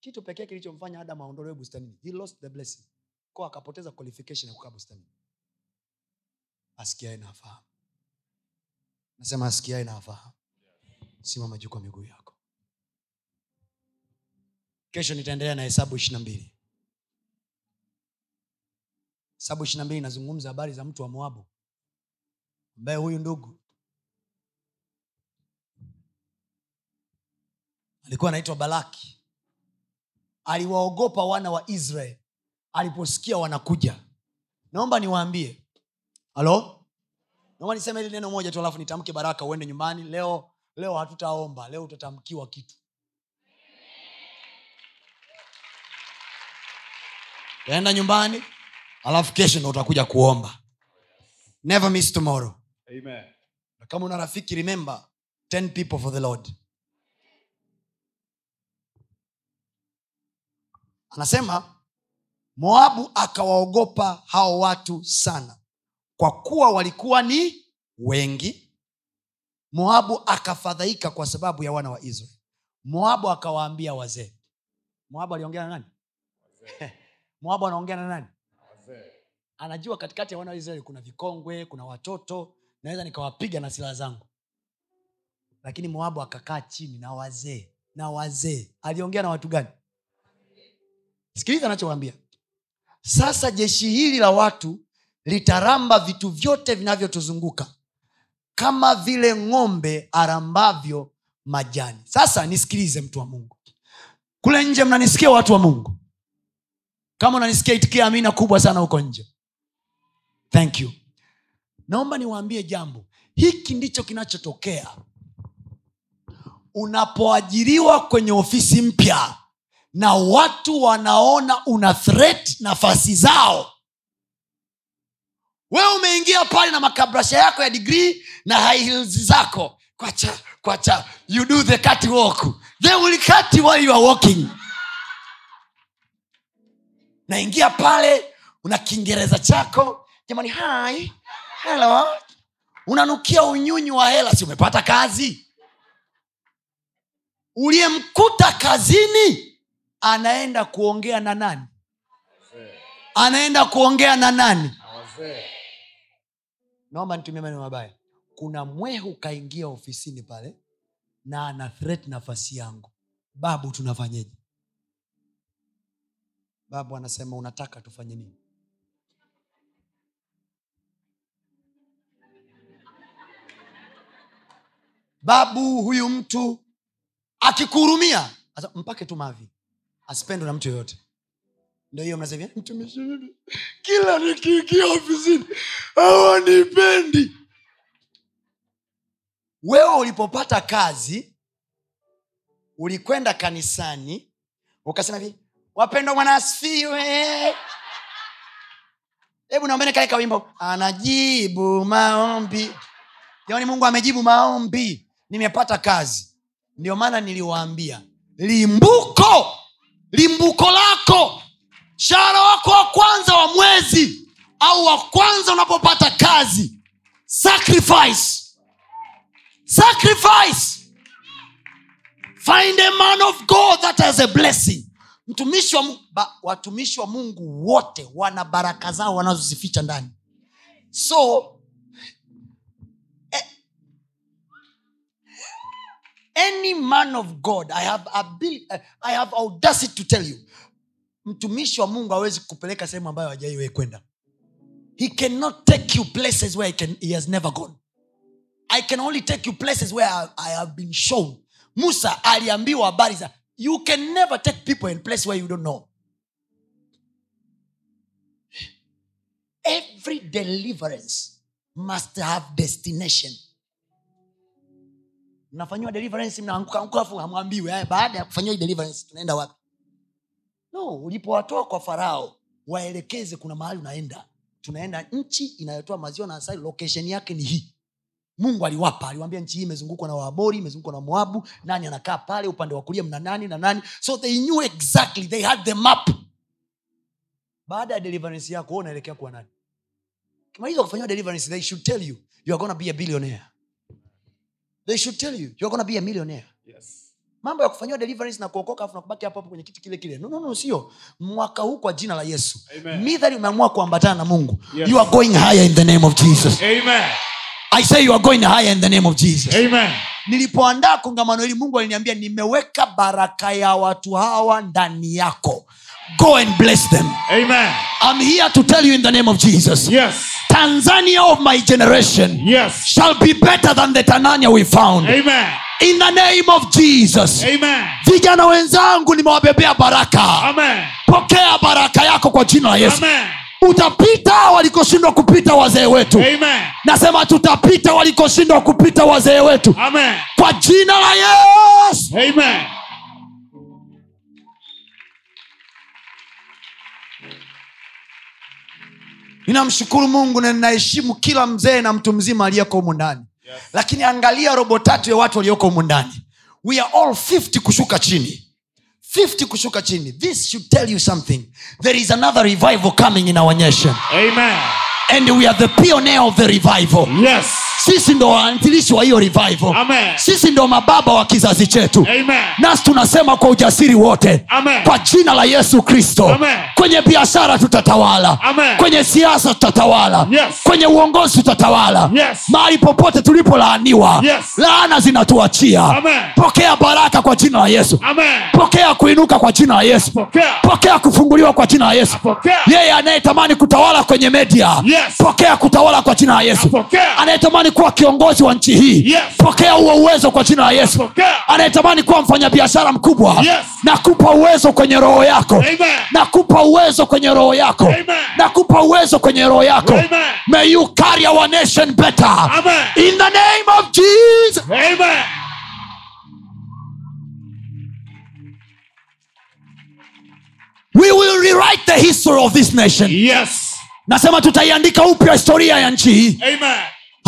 Kitu pekee kilichomfanya adam aondolewe bustanini he lost the blessing. Ko akapoteza qualification ya kukaa bustanini. Asikiae na nasema asikiae na simama juu kwa miguu yako. Kesho nitaendelea na hesabu ishiri mbili hesabu ishiri mbili inazungumza habari za mtu wa moabu. Ambaye huyu ndugu alikuwa anaitwa balaki. Aliwaogopa wana wa israel aliposikia wanakuja. Naomba niwaambie. Halo? Naomba niseme hili neno moja tu alafu nitamke baraka uende nyumbani. Leo leo hatutaomba. Leo utatamkiwa kitu. Taenda nyumbani alafu kesho ndo utakuja kuomba. Never miss tomorrow. Amen. kama una rafiki remember 10 people for the lord. Anasema moabu akawaogopa hao watu sana. Kwa kuwa walikuwa ni wengi moabu akafadhaika kwa sababu ya wana wa israeli. Moabu akawaambia wazee. Moabu aliongea na nani? Moabu anaongea na nani. Anajua katikati ya wana wa kuna vikongwe kuna watoto naweza nikawapiga na silaha zangu. Lakini moabu akakaa chini na wazee na wazee. Aliongea na watu gani? Sikiliza anachowambia sasa jeshi hili la watu litaramba vitu vyote vinavyotuzunguka kama vile ng'ombe arambavyo majani. Sasa nisikilize mtu wa mungu. Kule nje mnanisikia watu wa mungu? Kama unanisikia itikia amina kubwa sana huko nje thank you. Naomba niwaambie jambo. Hiki ndicho kinachotokea. Unapoajiriwa kwenye ofisi mpya na watu wanaona una threat nafasi zao wewe umeingia pale na makabrasha yako ya digrii na heels zako. Kwacha kwacha. You do the catwalk they will cut while you are walking. Naingia pale una kiingereza chako jamani hi. Helo unanukia unyunyu wa hela si umepata kazi? Uliyemkuta kazini anaenda kuongea na nani? Anaenda kuongea na nani? Naomba nitumie maneno mabaya. Kuna mwehu kaingia ofisini pale na ana threat nafasi yangu. Babu tunafanyeje babu anasema unataka tufanye nini babu huyu mtu akikuhurumia mpake tu mavi asipendwe na mtu yoyote. Ndo hiyo mnasema mtumishi mimi kila nikiingia ofisini hawanipendi. Wewe ulipopata kazi ulikwenda kanisani ukasema hivi wapendwa mwana hebu naombeni kale kawimbo anajibu maombi. Jamani mungu amejibu maombi nimepata kazi. Ndio maana niliwaambia limbuko limbuko lako mshahara wako wa kwanza wa mwezi au wa kwanza unapopata kazi sacrifice sacrifice. Find a man of god that has a blessing. Mtumishi wa, ba, watumishi wa mungu wote wana baraka zao wanazozificha ndani. So any man of god i have, ability, I have audacity to tell you mtumishi wa mungu hawezi kupeleka sehemu ambayo hajaiwe kwenda. He cannot take you places where he, can, he has never gone. I can only take you places where I, i have been shown. Musa aliambiwa habari za you can never take people in place where you don't know. Every deliverance must have destination mnafanyiwa deliverance mnaanguka anguka afu hamwambiwi haya baada ya kufanyiwa deliverance tunaenda wapi? No ulipowatoa kwa farao waelekeze kuna mahali unaenda. Tunaenda nchi inayotoa maziwa na asali location yake ni hii. Mungu aliwapa aliwambia nchi hii imezungukwa na waabori imezungukwa na moabu nani anakaa pale upande wa kulia mna nani na nani. So they knew exactly they had the map baada ya deliverance yako unaelekea kuwa nani? Kimaliza kufanyiwa deliverance they should tell you you are gonna be a billionaire they should tell you. You're gonna be a millionaire. Yes. mambo ya kufanyiwa deliverance na kuokoka afu nakubaki hapo hapo kwenye kiti kile kile. No, no, no sio. Mwaka huu kwa jina la yesu. Midhali umeamua kuambatana na mungu. Yes. you are going higher in the name of jesus. Amen. i say you are going higher in the name of jesus. Amen. nilipoandaa kongamano hili mungu aliniambia nimeweka baraka ya watu hawa ndani yako go and bless them Amen. i'm here to tell you in the name of jesus Yes. tanzania of my generation Yes. shall be better than the tanzania we found Amen. in the name of jesus Amen. vijana wenzangu nimewabebea baraka Amen. pokea baraka yako kwa jina la yesu Amen. utapita walikoshindwa kupita wazee wetu Amen. nasema tutapita walikoshindwa kupita wazee wetu Amen. kwa jina la yesu Amen. Ninamshukuru mungu na ninaheshimu kila mzee na mtu mzima aliyeko humu ndani. Yes. lakini angalia robo tatu ya watu walioko humu ndani. We are all 50 kushuka chini. 50 kushuka chini. This should tell you something. There is another revival coming in our nation. Amen. and we are the pioneer of the revival. Yes. Sisi ndo waanzilishi wa hiyo revival Amen. sisi ndo mababa wa kizazi chetu nasi tunasema kwa ujasiri wote Amen. kwa jina la yesu kristo kwenye biashara tutatawala Amen. kwenye siasa tutatawala Yes. kwenye uongozi tutatawala Yes. mahali popote tulipolaaniwa Yes. laana zinatuachia pokea baraka kwa jina la yesu Amen. pokea kuinuka kwa jina la yesu Pokea. pokea kufunguliwa kwa jina la yesu yeye anayetamani kutawala kwenye media Yes. pokea kutawala kwa jina la yesu Pokea. Anayetamani kuwa kiongozi wa nchi hii Yes. pokea huo uwezo kwa jina la yesu anayetamani kuwa mfanyabiashara mkubwa Yes. nakupa uwezo kwenye roho yako Amen. nakupa uwezo kwenye roho yako Amen. nakupa uwezo kwenye roho yako Amen. may you carry our nation better Amen. in the name of jesus Amen. we will rewrite the history of this nation Yes. nasema tutaiandika upya historia ya nchi hii Amen.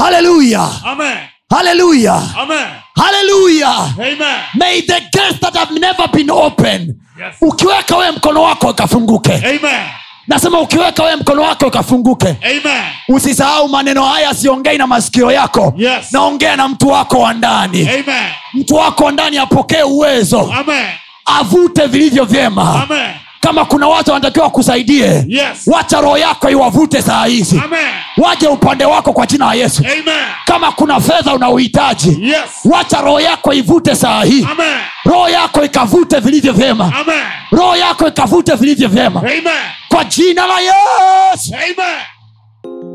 Haleluya Amen. Hallelujah. Amen. Hallelujah. Amen. may the gates that have never been open Yes. ukiweka wewe mkono wako ukafunguke Amen. nasema ukiweka wewe mkono wako ukafunguke Amen. usisahau maneno haya siongei na masikio yako Yes. naongea na mtu wako wa ndani Amen. mtu wako wa ndani apokee uwezo Amen. avute vilivyo vyema Amen. Kama kuna watu wanatakiwa wakusaidie Yes. wacha roho yako iwavute saa hizi. Waje upande wako kwa jina la yesu. Amen. kama kuna fedha unauhitaji Yes. wacha roho yako ivute saa hii. Roho yako ikavute vilivyo vyema. Roho yako ikavute vilivyo vyema. Kwa jina la yesu. Amen.